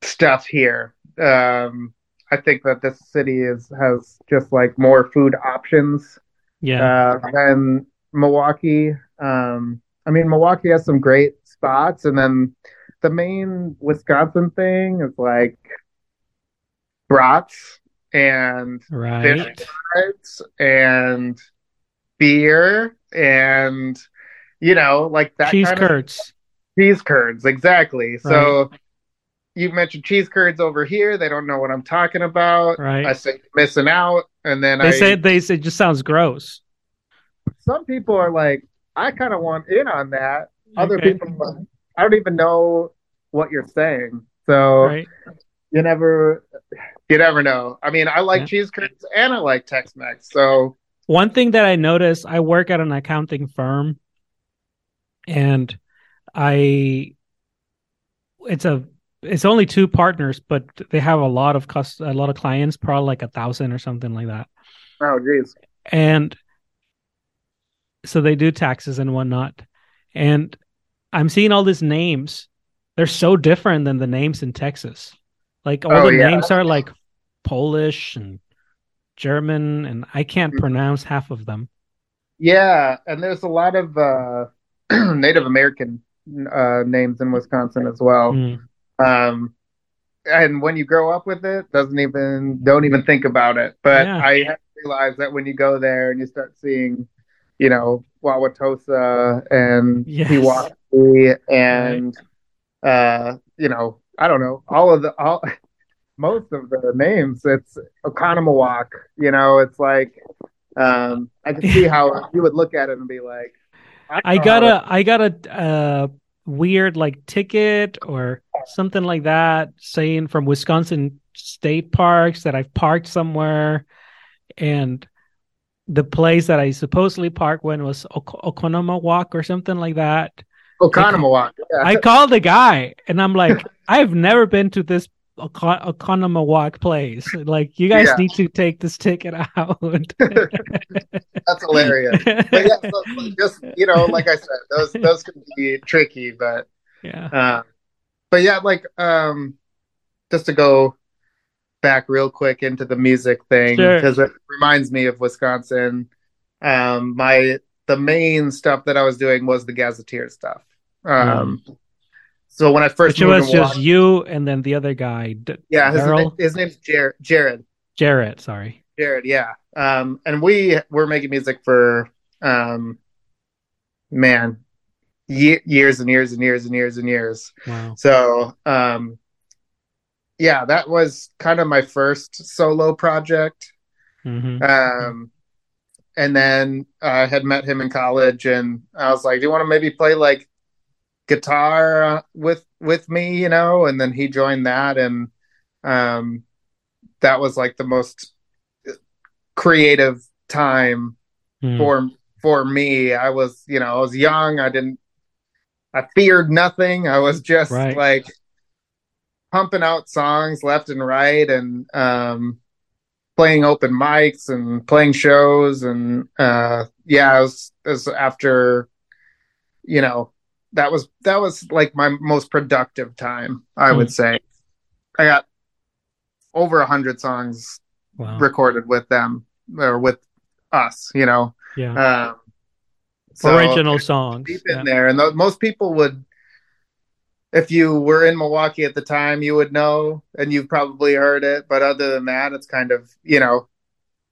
stuff here um i think that this city is has just like more food options
Yeah.
uh than milwaukee um i mean milwaukee has some great spots and then the main wisconsin thing is like brats and
right.
fries and beer and you know like that
Cheese
kind of
curds.
cheese curds exactly so you mentioned cheese curds over here they don't know what i'm talking about
Right.
i say missing out and then
They
i
say they say it just sounds gross.
some people are like i kind of want in on that other
Okay.
people like, i don't even know what you're saying so
Right.
you never you never know i mean i like
Yeah.
cheese curds and i like tex-mex so
One thing that I noticed, I work at an accounting firm and I it's a it's only two partners, but they have a lot of cus a lot of clients, probably like a thousand or something like that.
oh geez
And so they do taxes and whatnot. And I'm seeing all these names. They're so different than the names in Texas. Like all
Oh,
the
yeah.
names are like Polish and German, and I can't
Mhm.
pronounce half of them.
Yeah, and there's a lot of uh, Native American uh, names in Wisconsin as well.
Mm,
Um, and when you grow up with it, doesn't even don't even think about it. But
Yeah.
I have realized that when you go there and you start seeing, you know, Wauwatosa and
Yes.
Pewaukee and uh, you know, I don't know, all of the all most of the names. It's Oconomowoc, you know, it's like um, I can see how you would look at it and be like, don't
I gotta, I gotta uh, weird like ticket or something like that saying from Wisconsin state parks that I've parked somewhere, and the place that I supposedly parked when was ok- Oconomowoc or something like that.
Oconomowoc. Yeah.
I called the guy and I'm like, I've never been to this Oconomowoc place. Like, you guys
Yeah.
need to take this ticket out.
That's hilarious. But yeah, so, just you know, like I said, those those can be tricky, but
yeah.
uh, but yeah, like um, just to go back real quick into the music thing
Sure.
because it reminds me of Wisconsin. Um, my the main stuff that I was doing was the Gazettiers stuff. Um, so when I first
Which
moved
was just
Milwaukee-
you and then the other guy, D-
yeah, his,
Daryl?
his name's Jared. Jared.
Jarrett. Sorry.
Jared, yeah. Um, and we were making music for um, man, ye- years and years and years and years and years.
Wow.
So, um, yeah, that was kind of my first solo project.
hmm
Um, and then I had met him in college, and I was like, "Do you want to maybe play like guitar uh, with with me?" You know, and then he joined that, and um, that was like the most creative time
Mm.
for for me. I was, you know, I was young. I didn't. I feared nothing. I was just
Right.
like pumping out songs left and right, and um, playing open mics and playing shows, and uh, yeah, it was, it was after, you know, that was that was like my most productive time. I
Hmm.
would say. I got over a hundred songs
Wow.
recorded with them or with us, you know.
Yeah.
Um, so
Original songs.
deep in
Yeah.
there, and th- most people would, if you were in Milwaukee at the time, you would know, and you've probably heard it. But other than that, it's kind of you know,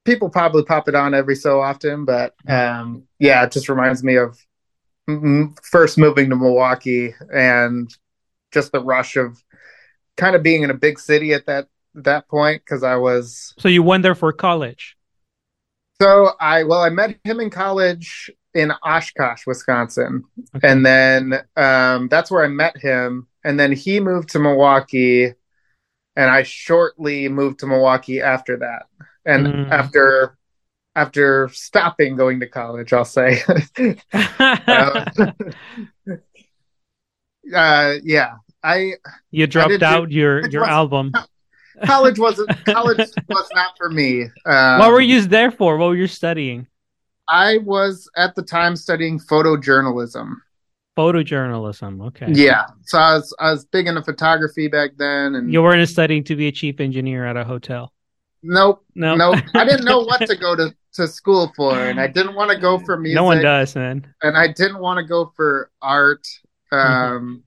people probably pop it on every so often. But um, yeah, it just reminds me of first moving to Milwaukee and just the rush of kind of being in a big city at that that point because I was
So you went there for college.
So I well, I met him in college in Oshkosh, Wisconsin,
Okay.
and then um, that's where I met him. And then he moved to Milwaukee, and I shortly moved to Milwaukee after that. And
Mm.
after after stopping going to college, I'll say, uh, yeah, I
you dropped
do-
out your your
was-
album.
college wasn't college was not for me. Um,
what were you there for? What were you studying?
I was at the time studying photojournalism.
Photojournalism. Okay.
Yeah, so I was I was big into photography back then, and
You weren't studying to be a chief engineer at a hotel.
nope,
No.
nope. I didn't know what to go to, to school for, and I didn't want to go for music.
no one does, man.
and I didn't want to go for art, um,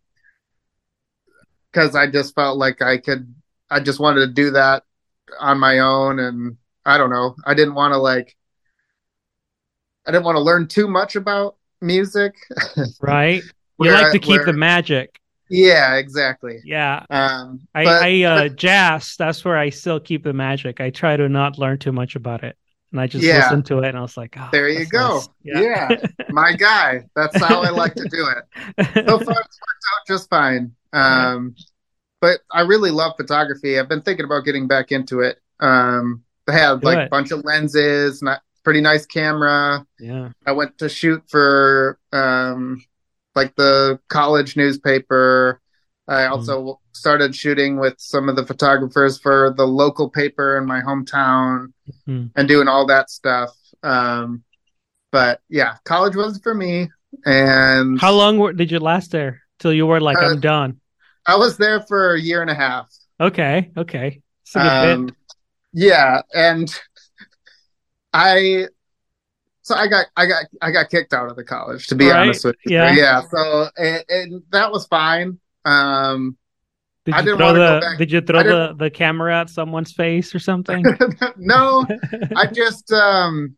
because I just felt like I could. I just wanted to do that on my own, and I don't know. I didn't want to like. I didn't want to learn too much about music.
Right? You
Where
like to keep
where-
the magic.
Yeah, exactly.
Yeah.
Um,
I,
but-
I uh
but-
jazz, that's where I still keep the magic. I try to not learn too much about it. And I just
Yeah.
listen to it and I was like, oh,
There you go.
nice.
Yeah. my guy. That's how I like to do it. So far, it's worked out just fine. Um, but I really love photography. I've been thinking about getting back into it. Um, I have
Do
like a bunch of lenses, not pretty nice camera.
yeah.
I went to shoot for um, like the college newspaper. I also started shooting with some of the photographers for the local paper in my hometown
Mhm.
and doing all that stuff. Um, but yeah, college wasn't for me. And
How long were, did you last there? Till you were like,
Uh,
I'm done.
I was there for a year and a half.
Okay. Okay.
Um, yeah, and I so I got I got I got kicked out of the college to be
Right,
honest with you.
yeah.
Yeah, so and, and that was fine. Um
Did
I
you
didn't
throw
wanna go
the
back.
Did you throw the, the camera at someone's face or something?
no, I just um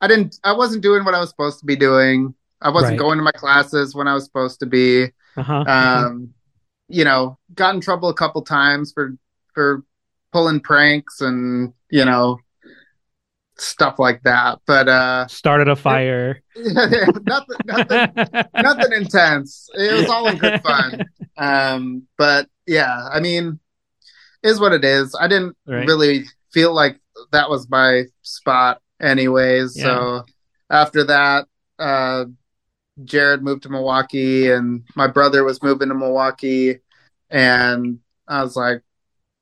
I didn't I wasn't doing what I was supposed to be doing. I wasn't
Right.
going to my classes when I was supposed to be.
uh-huh.
um, you know, got in trouble a couple times for for pulling pranks and you know stuff like that. But uh,
Started a fire.
nothing, nothing, nothing intense. It was all in good fun. Um, but yeah, I mean, is what it is. I didn't
Right.
really feel like that was my spot, anyways. So after that, uh, Jared moved to Milwaukee, and my brother was moving to Milwaukee, and I was like,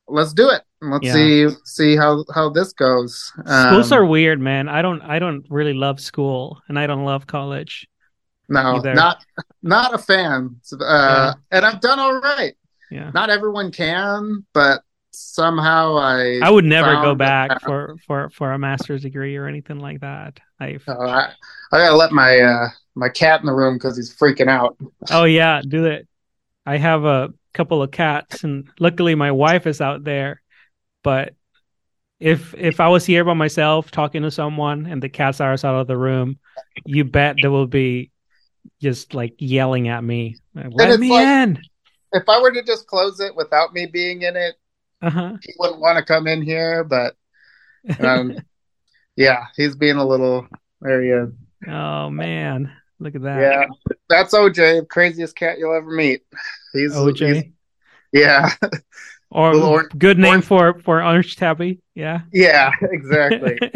"Let's do it. Let's
Yeah.
see see how how this goes."
Schools
Um,
are weird, man. I don't I don't really love school and I don't love college.
no,
either.
not not a fan. Uh,
Yeah.
And I've done all right.
Yeah.
Not everyone can, but somehow I
I would never go back
that-
for, for, for a master's degree or anything like that. I
Uh, I, I gotta let my uh, my cat in the room because he's freaking out.
oh yeah, do it. I have a couple of cats, and luckily my wife is out there. But if if I was here by myself talking to someone and the cats are outside of the room, you bet there will be just like yelling at me. Let me
like-
in.
If I were to just close it without me being in it,
Uh-huh.
he wouldn't want to come in here. But um, yeah, he's being a little. There he is.
oh man. Look at that.
Yeah, that's OJ, craziest cat you'll ever meet. He's
OJ.
he's- yeah,
or
or-
good name for for orange tabby. Yeah.
yeah, exactly.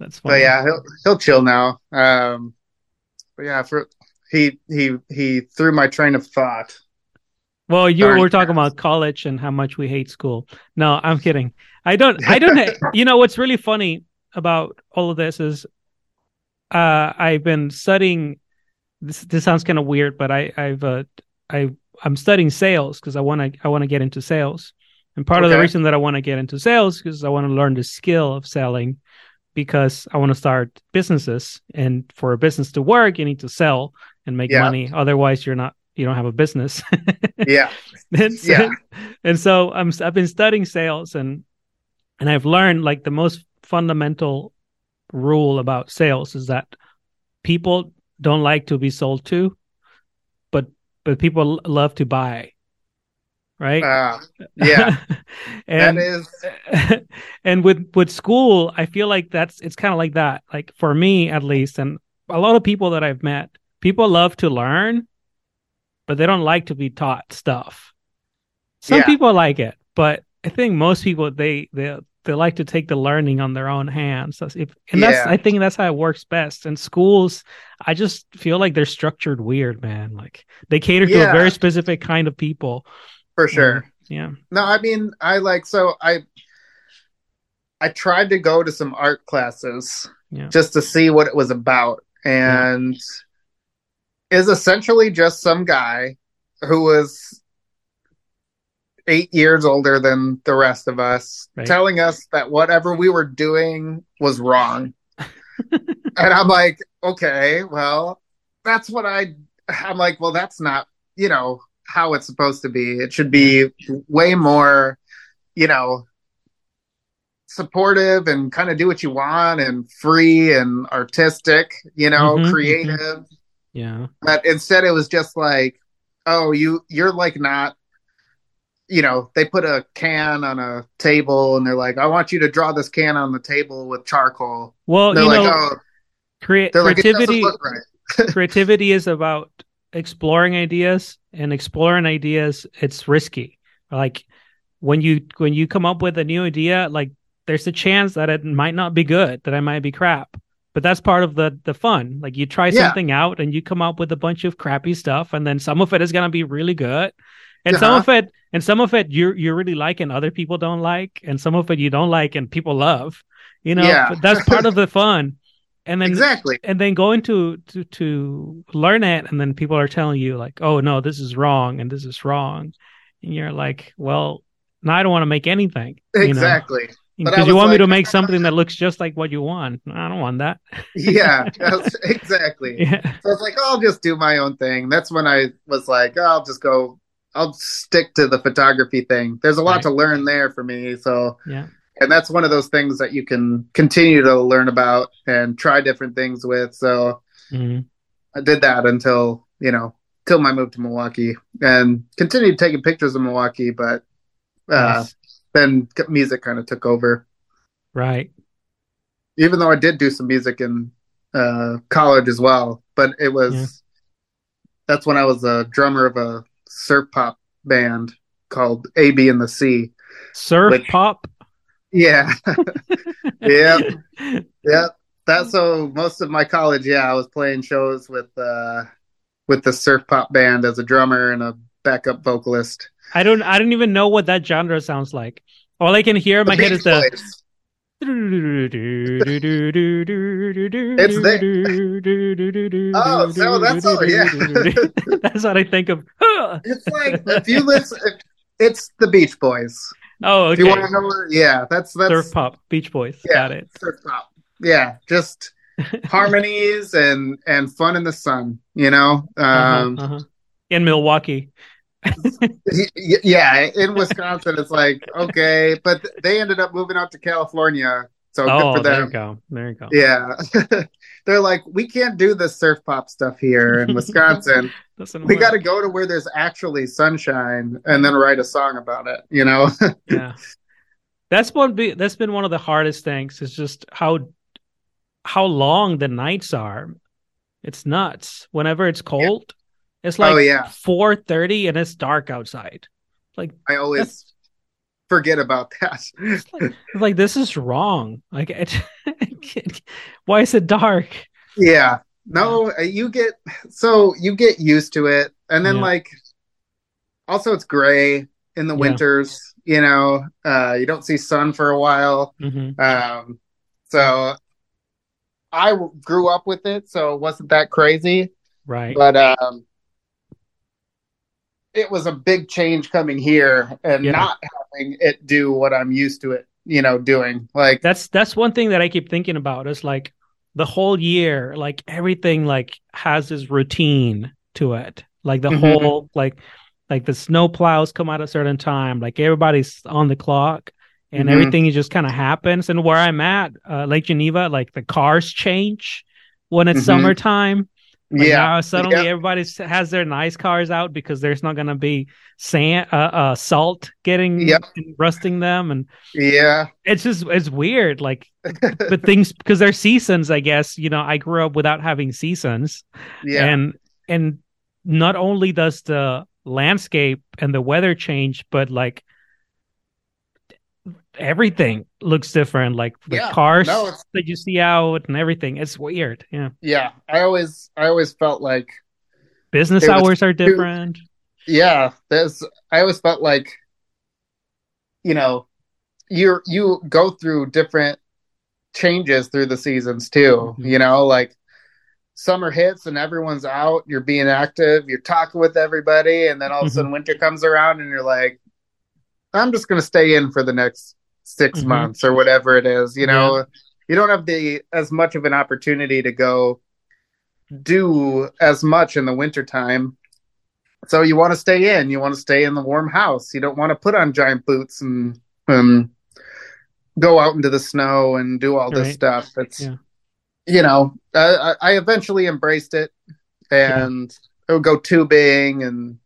That's
but yeah, he'll he'll chill now. Um, but yeah, for he he he threw my train of thought.
Well, you
Darn
were talking about college and how much we hate school. No, I'm kidding. I don't. I don't. you know what's really funny about all of this is, uh, I've been studying. This this sounds kind of weird, but I I've uh I I'm studying sales because I want to I want to get into sales, and part of the reason that I want to get into sales is because I want to learn the skill of selling, because I want to start businesses, and for a business to work, you need to sell and make
Yeah.
money. Otherwise, you're not you don't have a business.
Yeah,
and so,
Yeah.
and so I'm I've been studying sales and and I've learned like the most fundamental rule about sales is that people don't like to be sold to, but people love to buy, right?
uh, yeah,
and
that is
and with with school, I feel like that's it's kind of like that. Like for me at least, and a lot of people that I've met, people love to learn, but they don't like to be taught stuff. Some
Yeah.
people like it, but I think most people they they they like to take the learning on their own hands. That's if, and that's
Yeah.
I think that's how it works best. And schools, I just feel like they're structured weird, man. Like they cater to a very specific kind of people.
for sure.
Yeah.
No, I mean, I like so I I tried to go to some art classes
Yeah.
just to see what it was about, and is essentially just some guy who was eight years older than the rest of us,
Right.
telling us that whatever we were doing was wrong. and I'm like, okay, well, that's what I. I'm like, well, that's not, you know, how it's supposed to be. It should be way more, you know, supportive and kind of do what you want and free and artistic, you know,
Mhm,
creative.
Yeah.
But instead, it was just like, oh, you you're like not. You know, they put a can on a table and they're like, I want you to draw this can on the table with charcoal.
Well,
They're
you
like,
know,
oh,
crea-
like,
creativity
doesn't right.
creativity is about exploring ideas and exploring ideas it's risky like when you when you come up with a new idea like there's a chance that it might not be good that it might be crap but that's part of the the fun like you try
Yeah.
something out and you come up with a bunch of crappy stuff and then some of it is going to be really good and some
Uh-huh.
of it and some of it you you really like and other people don't like and some of it you don't like and people love you know
Yeah.
that's part of the fun and then
exactly.
and then going to, to to learn it and then people are telling you like oh no this is wrong and this is wrong and you're like well now i don't want to make anything you know?
Exactly.
Because you
was
want me to make something that looks just like what you want i don't want that
Yeah, exactly.
yeah
So it's like, oh, I'll just do my own thing. That's when I was like, oh, I'll just go, I'll stick to the photography thing. There's a lot
Right.
to learn there for me. So,
yeah
and that's one of those things that you can continue to learn about and try different things with. So
Mhm.
I did that until, you know, till my move to Milwaukee and continued taking pictures of Milwaukee, but uh,
Nice.
then music kind of took over.
right
even though I did do some music in uh, college as well, but it was
Yeah.
that's when I was a drummer of a surf pop band called AB and the Sea.
surf
Which-
pop
Yeah, yeah, yeah. That's so most of my college, yeah, I was playing shows with uh, with the surf pop band as a drummer and a backup vocalist.
i don't i don't even know what that genre sounds like all i can hear in my head is the
Boys. Oh, so that's all- yeah.
that's what I think of.
It's like if you listen, it's the Beach Boys.
oh,
If you want
okay.
to know where, yeah, that's that's
Surf pop, Beach Boys.
Yeah.
Got it.
surf pop. Yeah, just harmonies and and fun in the sun. You know, um,
uh-huh, uh-huh. In Milwaukee.
Yeah, in Wisconsin, it's like okay, but they ended up moving out to California, So good
oh,
for
there you go. There you go.
Yeah. They're like, we can't do the surf pop stuff here in Wisconsin. We got to go to where there's actually sunshine and then write a song about it, you know?
yeah that's one be that's been one of the hardest things is just how how long the nights are it's nuts whenever it's cold it's like
Oh, yeah.
4.30 and it's dark outside like
I always forget about that.
it's like, it's like this is wrong like it, why is it dark
Yeah. No, uh, you get so you get used to it. And then
Yeah.
like also it's gray in the
Yeah.
winters, you know. Uh you don't see sun for a while.
hmm
Um so I grew up with it, so it wasn't that crazy,
right
but um it was a big change coming here and
Yeah.
not having it do what I'm used to it, you know, doing. Like
that's that's one thing that i keep thinking about is like the whole year like everything like has this routine to it like the
Mhm.
whole like like the snow plows come out at a certain time like everybody's on the clock and
Mhm.
everything just kind of happens and where i'm at uh, lake geneva like the cars change when it's
Mhm.
summertime like
yeah.
now suddenly
Yeah.
everybody has their nice cars out because there's not going to be sand uh, uh salt getting
Yep.
and rusting them and
Yeah.
it's just it's weird like but things because they're seasons i guess you know i grew up without having seasons
yeah.
and and not only does the landscape and the weather change but like everything looks different like the
Yeah.
cars
No,
that you see out and everything it's weird yeah
yeah. I always I always felt like
business hours are different
yeah, there's I always felt like you know, you you go through different changes through the seasons too,
Mhm.
you know, like summer hits and everyone's out, you're being active, you're talking with everybody and then all of a
Mhm.
sudden winter comes around and you're like I'm just going to stay in for the next 6
Mhm.
months or whatever it is, you know. You don't have the as much of an opportunity to go do as much in the wintertime. So you want to stay in, you want to stay in the warm house. You don't want to put on giant boots and um, go out into the snow and do all this
Right.
stuff. It's
Yeah.
you know, I, I eventually embraced it and I would go tubing and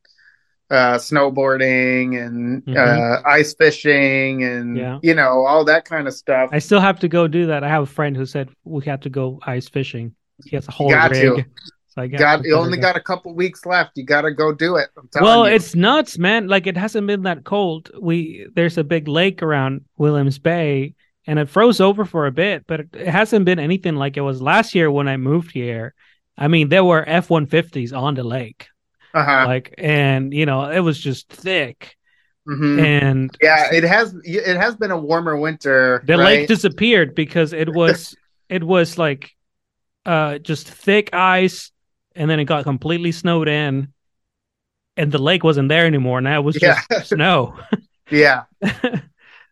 uh, snowboarding and
Mhm.
uh, ice fishing and
Yeah.
you know all that kind of stuff.
i still have to go do that i have a friend who said we have to go ice fishing he has a whole
got
rig
to.
so i got,
got you only
go.
got a couple weeks left. You got to go do it. I'm
well
you.
it's nuts man like it hasn't been that cold we there's a big lake around williams bay and it froze over for a bit but it, it hasn't been anything like it was last year when i moved here i mean there were f-150s on the lake
uh-huh.
like and you know it was just thick
Mhm.
and
Yeah, it has. It has been a warmer winter.
the
right?
lake disappeared because it was it was like uh just thick ice and then it got completely snowed in and the lake wasn't there anymore now it was just
Yeah.
snow
yeah,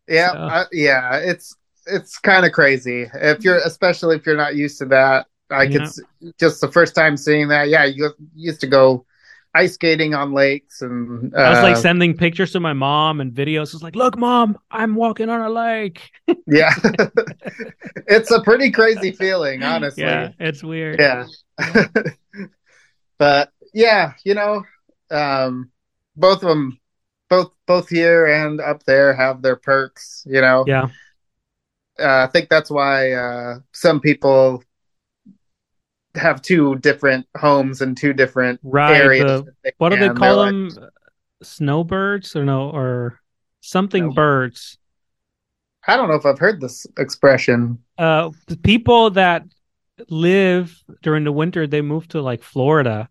yeah,
So-
uh, yeah. It's it's kind of crazy if you're, especially if you're not used to that. Like
Yeah.
it's just the first time seeing that. Yeah, you used to go ice skating on lakes, and uh,
I was like sending pictures to my mom and videos. It's like, look, mom, I'm walking on a lake.
yeah, it's a pretty crazy feeling, honestly.
Yeah, it's weird.
yeah but yeah you know um both of them both both here and up there have their perks you know
Yeah.
uh, i think that's why uh some people have two different homes and two different
Right.
areas
the- what do they call
They're like-
them? Snowbirds or no or something
No.
birds.
i don't know if i've heard this expression
Uh, the people that live during the winter, they move to like Florida.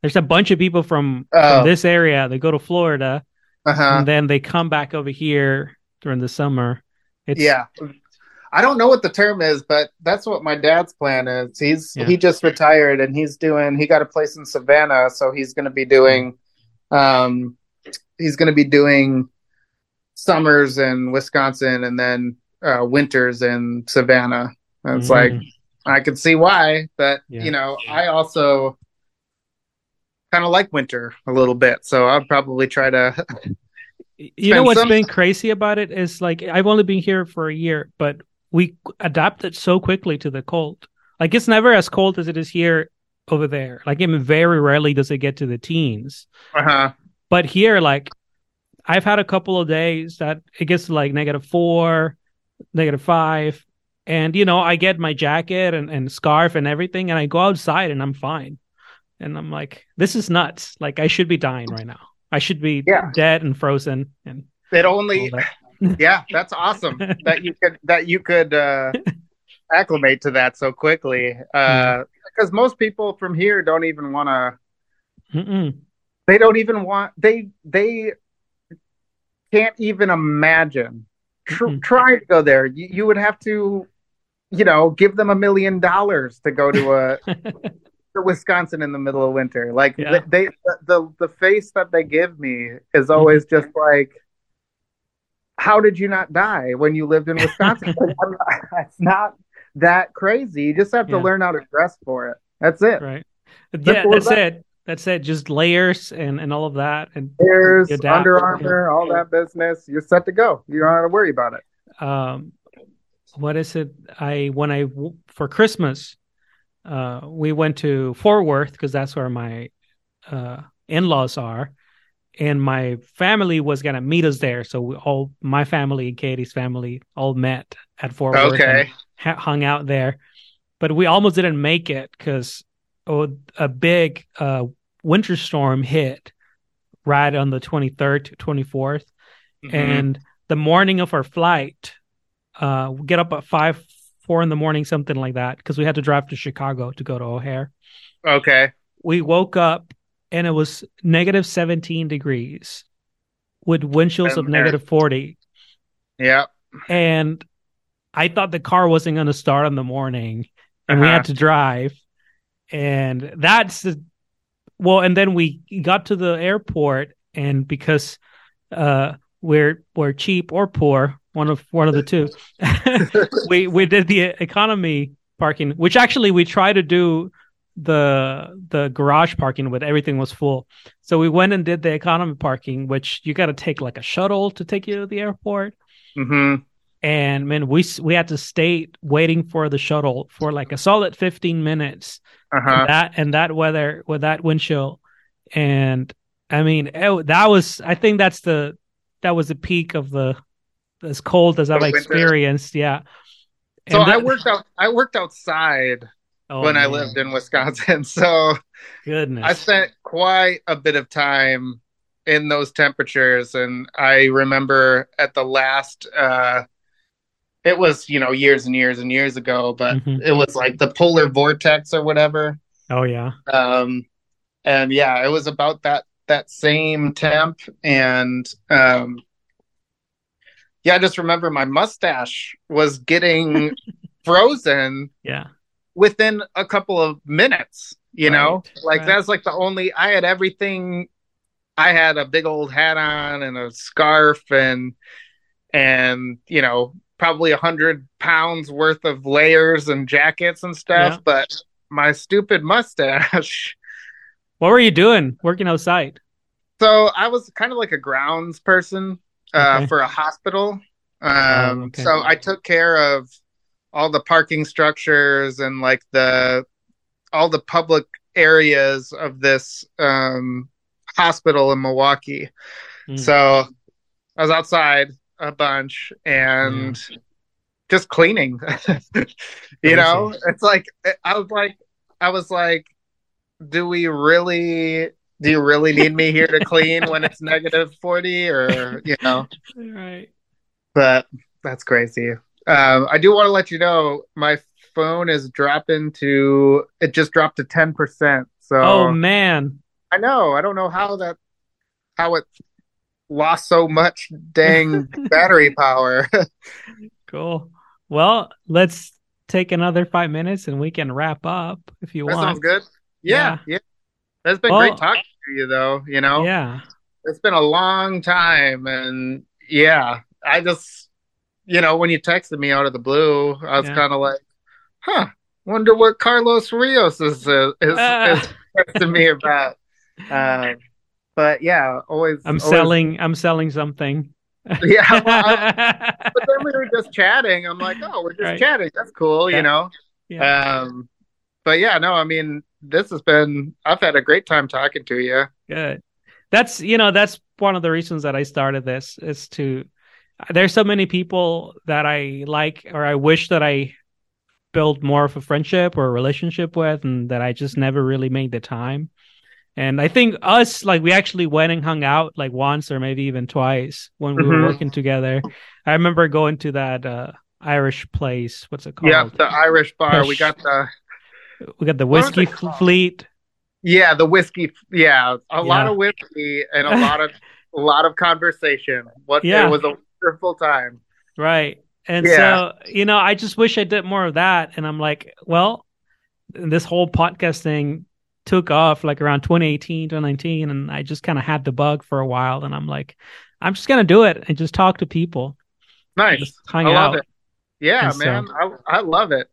There's a bunch of people from,
Oh.
from this area. They go to Florida
uh-huh
and then they come back over here during the summer. It's,
yeah i don't know what the term is but that's what my dad's plan is he's
Yeah.
he just retired and he's doing he got a place in savannah so he's going to be doing um he's going to be doing summers in wisconsin and then uh winters in savannah and it's like
Mhm.
i can see why but
Yeah.
you know i also kind of like winter a little bit so i'll probably try to
You know what's
some-
been crazy about it is like I've only been here for a year, but we adapted so quickly to the cold. Like it's never as cold as it is here over there. Like even very rarely does it get to the teens.
Uh-huh.
But here, like I've had a couple of days that it gets to like negative four, negative five. And you know, I get my jacket and, and scarf and everything, and I go outside and I'm fine. And I'm like, this is nuts. Like I should be dying right now. I should be
Yeah.
dead and frozen and
It only. Yeah, that's awesome that you could that you could uh acclimate to that so quickly. Uh because most people from here don't even want to they don't even want they they can't even imagine. Tr- trying to go there. You, you would have to you know give them a million dollars to go to a to wisconsin in the middle of winter. Like
Yeah.
they the the face that they give me is always just like how did you not die when you lived in wisconsin not- it's not that crazy you just have to
Yeah.
learn how to dress for it that's it
right.
Simple
Yeah, that's
that.
it. That's it. Just layers and, and all of that. And adapt,
Under Armour, all that business. You're set to go. You don't have to worry about it.
um, what is it? I when I for Christmas, uh, we went to Fort Worth because that's where my uh, in-laws are, and my family was gonna meet us there. So we all, my family and Katie's family, all met at Fort Worth.
Okay.
ha- hung out there, but we almost didn't make it because oh, a big uh, winter storm hit right on the 23rd to 24th.
Mhm.
And the morning of our flight, uh, we get up at five, four in the morning, something like that, because we had to drive to Chicago to go to O'Hare.
okay.
We woke up and it was negative 17 degrees with wind chills of negative 40
Yeah.
and I thought the car wasn't going to start in the morning, and we
Uh-huh.
had to drive, and that's the well. And then we got to the airport, and because uh, we're we're cheap or poor, one of one of the two, we we did the economy parking, which actually we tried to do the the garage parking, but everything was full. So we went and did the economy parking, which you got to take like a shuttle to take you to the airport
hmm
and man we we had to stay waiting for the shuttle for like a solid 15 minutes
Uh-huh.
that and that weather with that wind chill and i mean it, that was i think that's the that was the peak of the as cold as i've experienced yeah
So
And
I worked out. I worked outside
oh,
when I lived in Wisconsin. So
goodness
I spent quite a bit of time in those temperatures, and I remember at the last. uh It was you know years and years and years ago, but
Mhm.
it was like the polar vortex or whatever.
oh yeah
um and yeah it was about that that same temp and um yeah i just remember my mustache was getting frozen
yeah
within a couple of minutes you know like
right.
that's like the only i had everything i had a big old hat on and a scarf and and you know probably a hundred pounds worth of layers and jackets and stuff
Yeah.
but my stupid mustache
what were you doing working outside
So I was kind of like a grounds person uh,
Okay.
for a hospital. Um,
Oh, okay.
So I took care of all the parking structures and like the all the public areas of this um, hospital in Milwaukee.
Mm.
So I was outside a bunch and just cleaning. you know, it's like I was like I was like, do we really? Do you really need me here to clean when it's negative forty, or you know?
right
But that's crazy. Um, I do want to let you know my phone is dropping to. It just dropped to ten percent. So
oh man
I know. I don't know how that how it lost so much dang battery power.
Cool. Well, let's take another five minutes and we can wrap up if you
that
want.
sounds good. Yeah, yeah. That's been
Well-
great talking to you, though. You know,
Yeah.
it's been a long time, and yeah, I just, you know, when you texted me out of the blue, I was
Yeah.
kind of like, huh. Wonder what Carlos Rios is uh, is,
Ah.
is texting me about. Um, but yeah, always.
I'm
always-
selling I'm selling something.
Yeah, well, I- but then we were just chatting. I'm like, oh, we're just
Right.
chatting. That's cool,
Yeah.
you know.
yeah.
Um, but yeah, no, I mean, this has been. I've had a great time talking to you.
Good. That's you know that's one of the reasons that I started this is to. There's so many people that I like or I wish that I build more of a friendship or a relationship with, and that I just never really made the time. And I think us like we actually went and hung out like once or maybe even twice when we were
Mhm.
working together. I remember going to that uh, Irish place. What's it called?
Yeah, the Irish bar. We got the
we got the whiskey fleet.
yeah the whiskey. Yeah, a lot of whiskey and a lot of a lot of conversation. What
Yeah.
it was a wonderful time.
Right. And
Yeah.
so, you know, I just wish I did more of that. And I'm like, well, this whole podcast thing took off like around 2018, 2019. And I just kind of had the bug for a while. And I'm like, I'm just going to do it and just talk to people.
Nice. I love
out.
it. Yeah,
And so-
man, I I love it.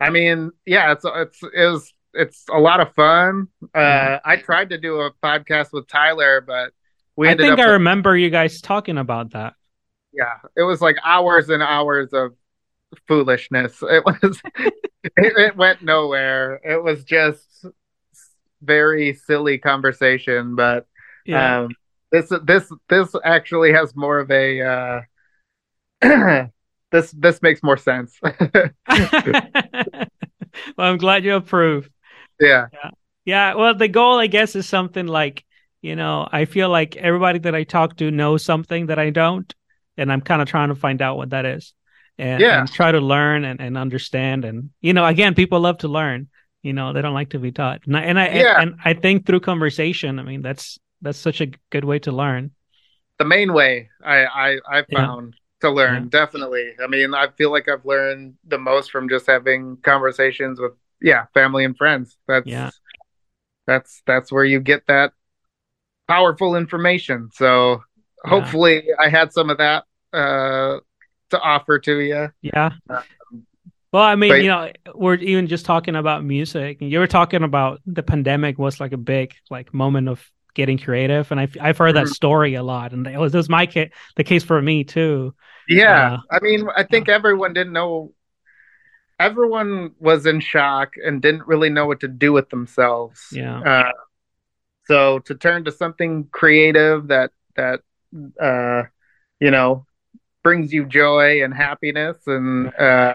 I mean, yeah, it's it's it was it's a lot of fun. Uh,
Yeah.
I tried to do a podcast with Tyler, but we
I think
up
I
with-
remember you guys talking about that.
Yeah, it was like hours and hours of foolishness. It was it, it went nowhere. It was just very silly conversation, but
Yeah.
um, this this this actually has more of a uh, this this makes more sense.
well, I'm glad you approve.
yeah.
Yeah, well, the goal, I guess, is something like, you know, I feel like everybody that I talk to knows something that I don't, and I'm kind of trying to find out what that is, and,
Yeah.
and try to learn and, and understand. And you know, again, people love to learn. You know, they don't like to be taught. And I and I
Yeah.
and, I think through conversation, I mean, that's that's such a good way to learn.
the main way I I, I
Yeah.
found to learn definitely. I mean, I feel like I've learned the most from just having conversations with yeah, family and friends. That's
Yeah.
that's that's where you get that powerful information. So
Yeah.
hopefully I had some of that uh to offer to you.
Yeah.
Um,
Well, I mean,
but-
you know, we're even just talking about music, you were talking about the pandemic was like a big like moment of getting creative, and I've I've heard that
Mhm.
story a lot, and it was, it was my ca- the case for me too.
Yeah.
Uh,
I mean, I think everyone didn't know everyone was in shock and didn't really know what to do with themselves.
Yeah.
Uh, so to turn to something creative that that uh, you know brings you joy and happiness and uh,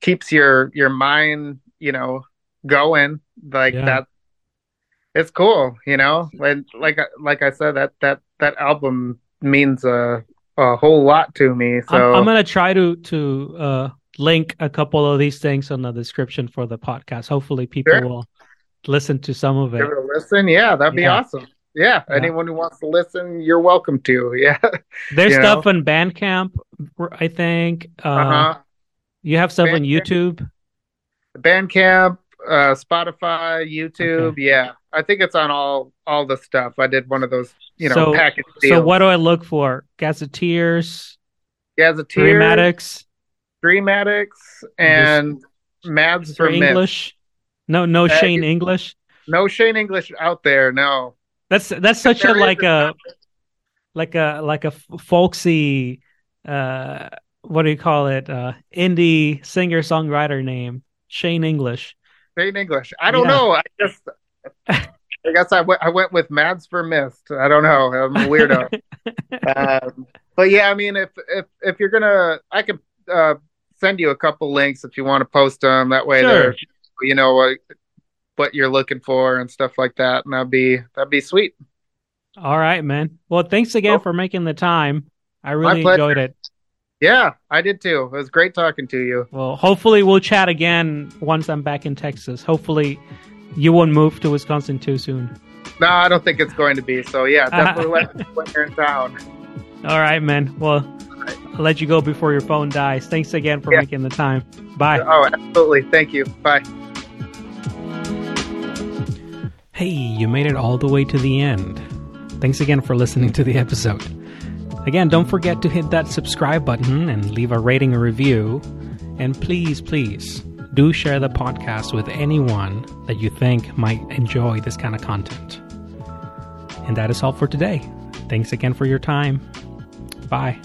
keeps your your mind you know going like
Yeah.
that. It's cool, you know. And like like I said, that that that album means a a whole lot to me. So
I'm, I'm gonna try to to uh, link a couple of these things on the description for the podcast. Hopefully, people
Sure.
will listen to some of it.
give it a listen. Yeah, that'd be
Yeah.
awesome. Yeah,
Yeah.
anyone who wants to listen, you're welcome to. Yeah.
There's
you
stuff on Bandcamp, I think. Uh,
Uh-huh.
You have stuff on YouTube.
Bandcamp, uh, Spotify, YouTube. Yeah, I think it's on all all the stuff. I did one of those, you know,
So-
package
So what do I look for? Gazettiers,
Gazettier,
Dreamatics,
Dream Attics, and Mads
for. English. No, no
Uh,
Shane English.
No Shane English out there. No.
That's that's such a like
a-
like a like a folksy uh what do you call it? Uh indie singer songwriter name. Shane English.
Shane English. I don't
Yeah.
know. I just. I guess I went. I went with Mads Vermisstte. I don't know. I'm a weirdo. um, but yeah, I mean, if if if you're gonna, I could uh, send you a couple links if you want to post them. That way,
Sure.
they're you know what you're looking for and stuff like that, and that'd be that'd be sweet.
All right, man. Well, thanks again
Oh.
for making the time. I really enjoyed it.
Yeah, I did too. It was great talking to you.
Well, hopefully we'll chat again once I'm back in Texas. Hopefully you won't move to Wisconsin too soon.
No, I don't think it's going to be. So yeah, definitely let me when you're in town.
All right, man. Well, I'll let you go before your phone dies. Thanks again for
Yeah.
making the time. Bye.
Oh, absolutely. Thank you. Bye.
Hey, you made it all the way to the end. Thanks again for listening to the episode. Again, don't forget to hit that subscribe button and leave a rating or review. And please, please do share the podcast with anyone that you think might enjoy this kind of content. And that is all for today. Thanks again for your time. Bye.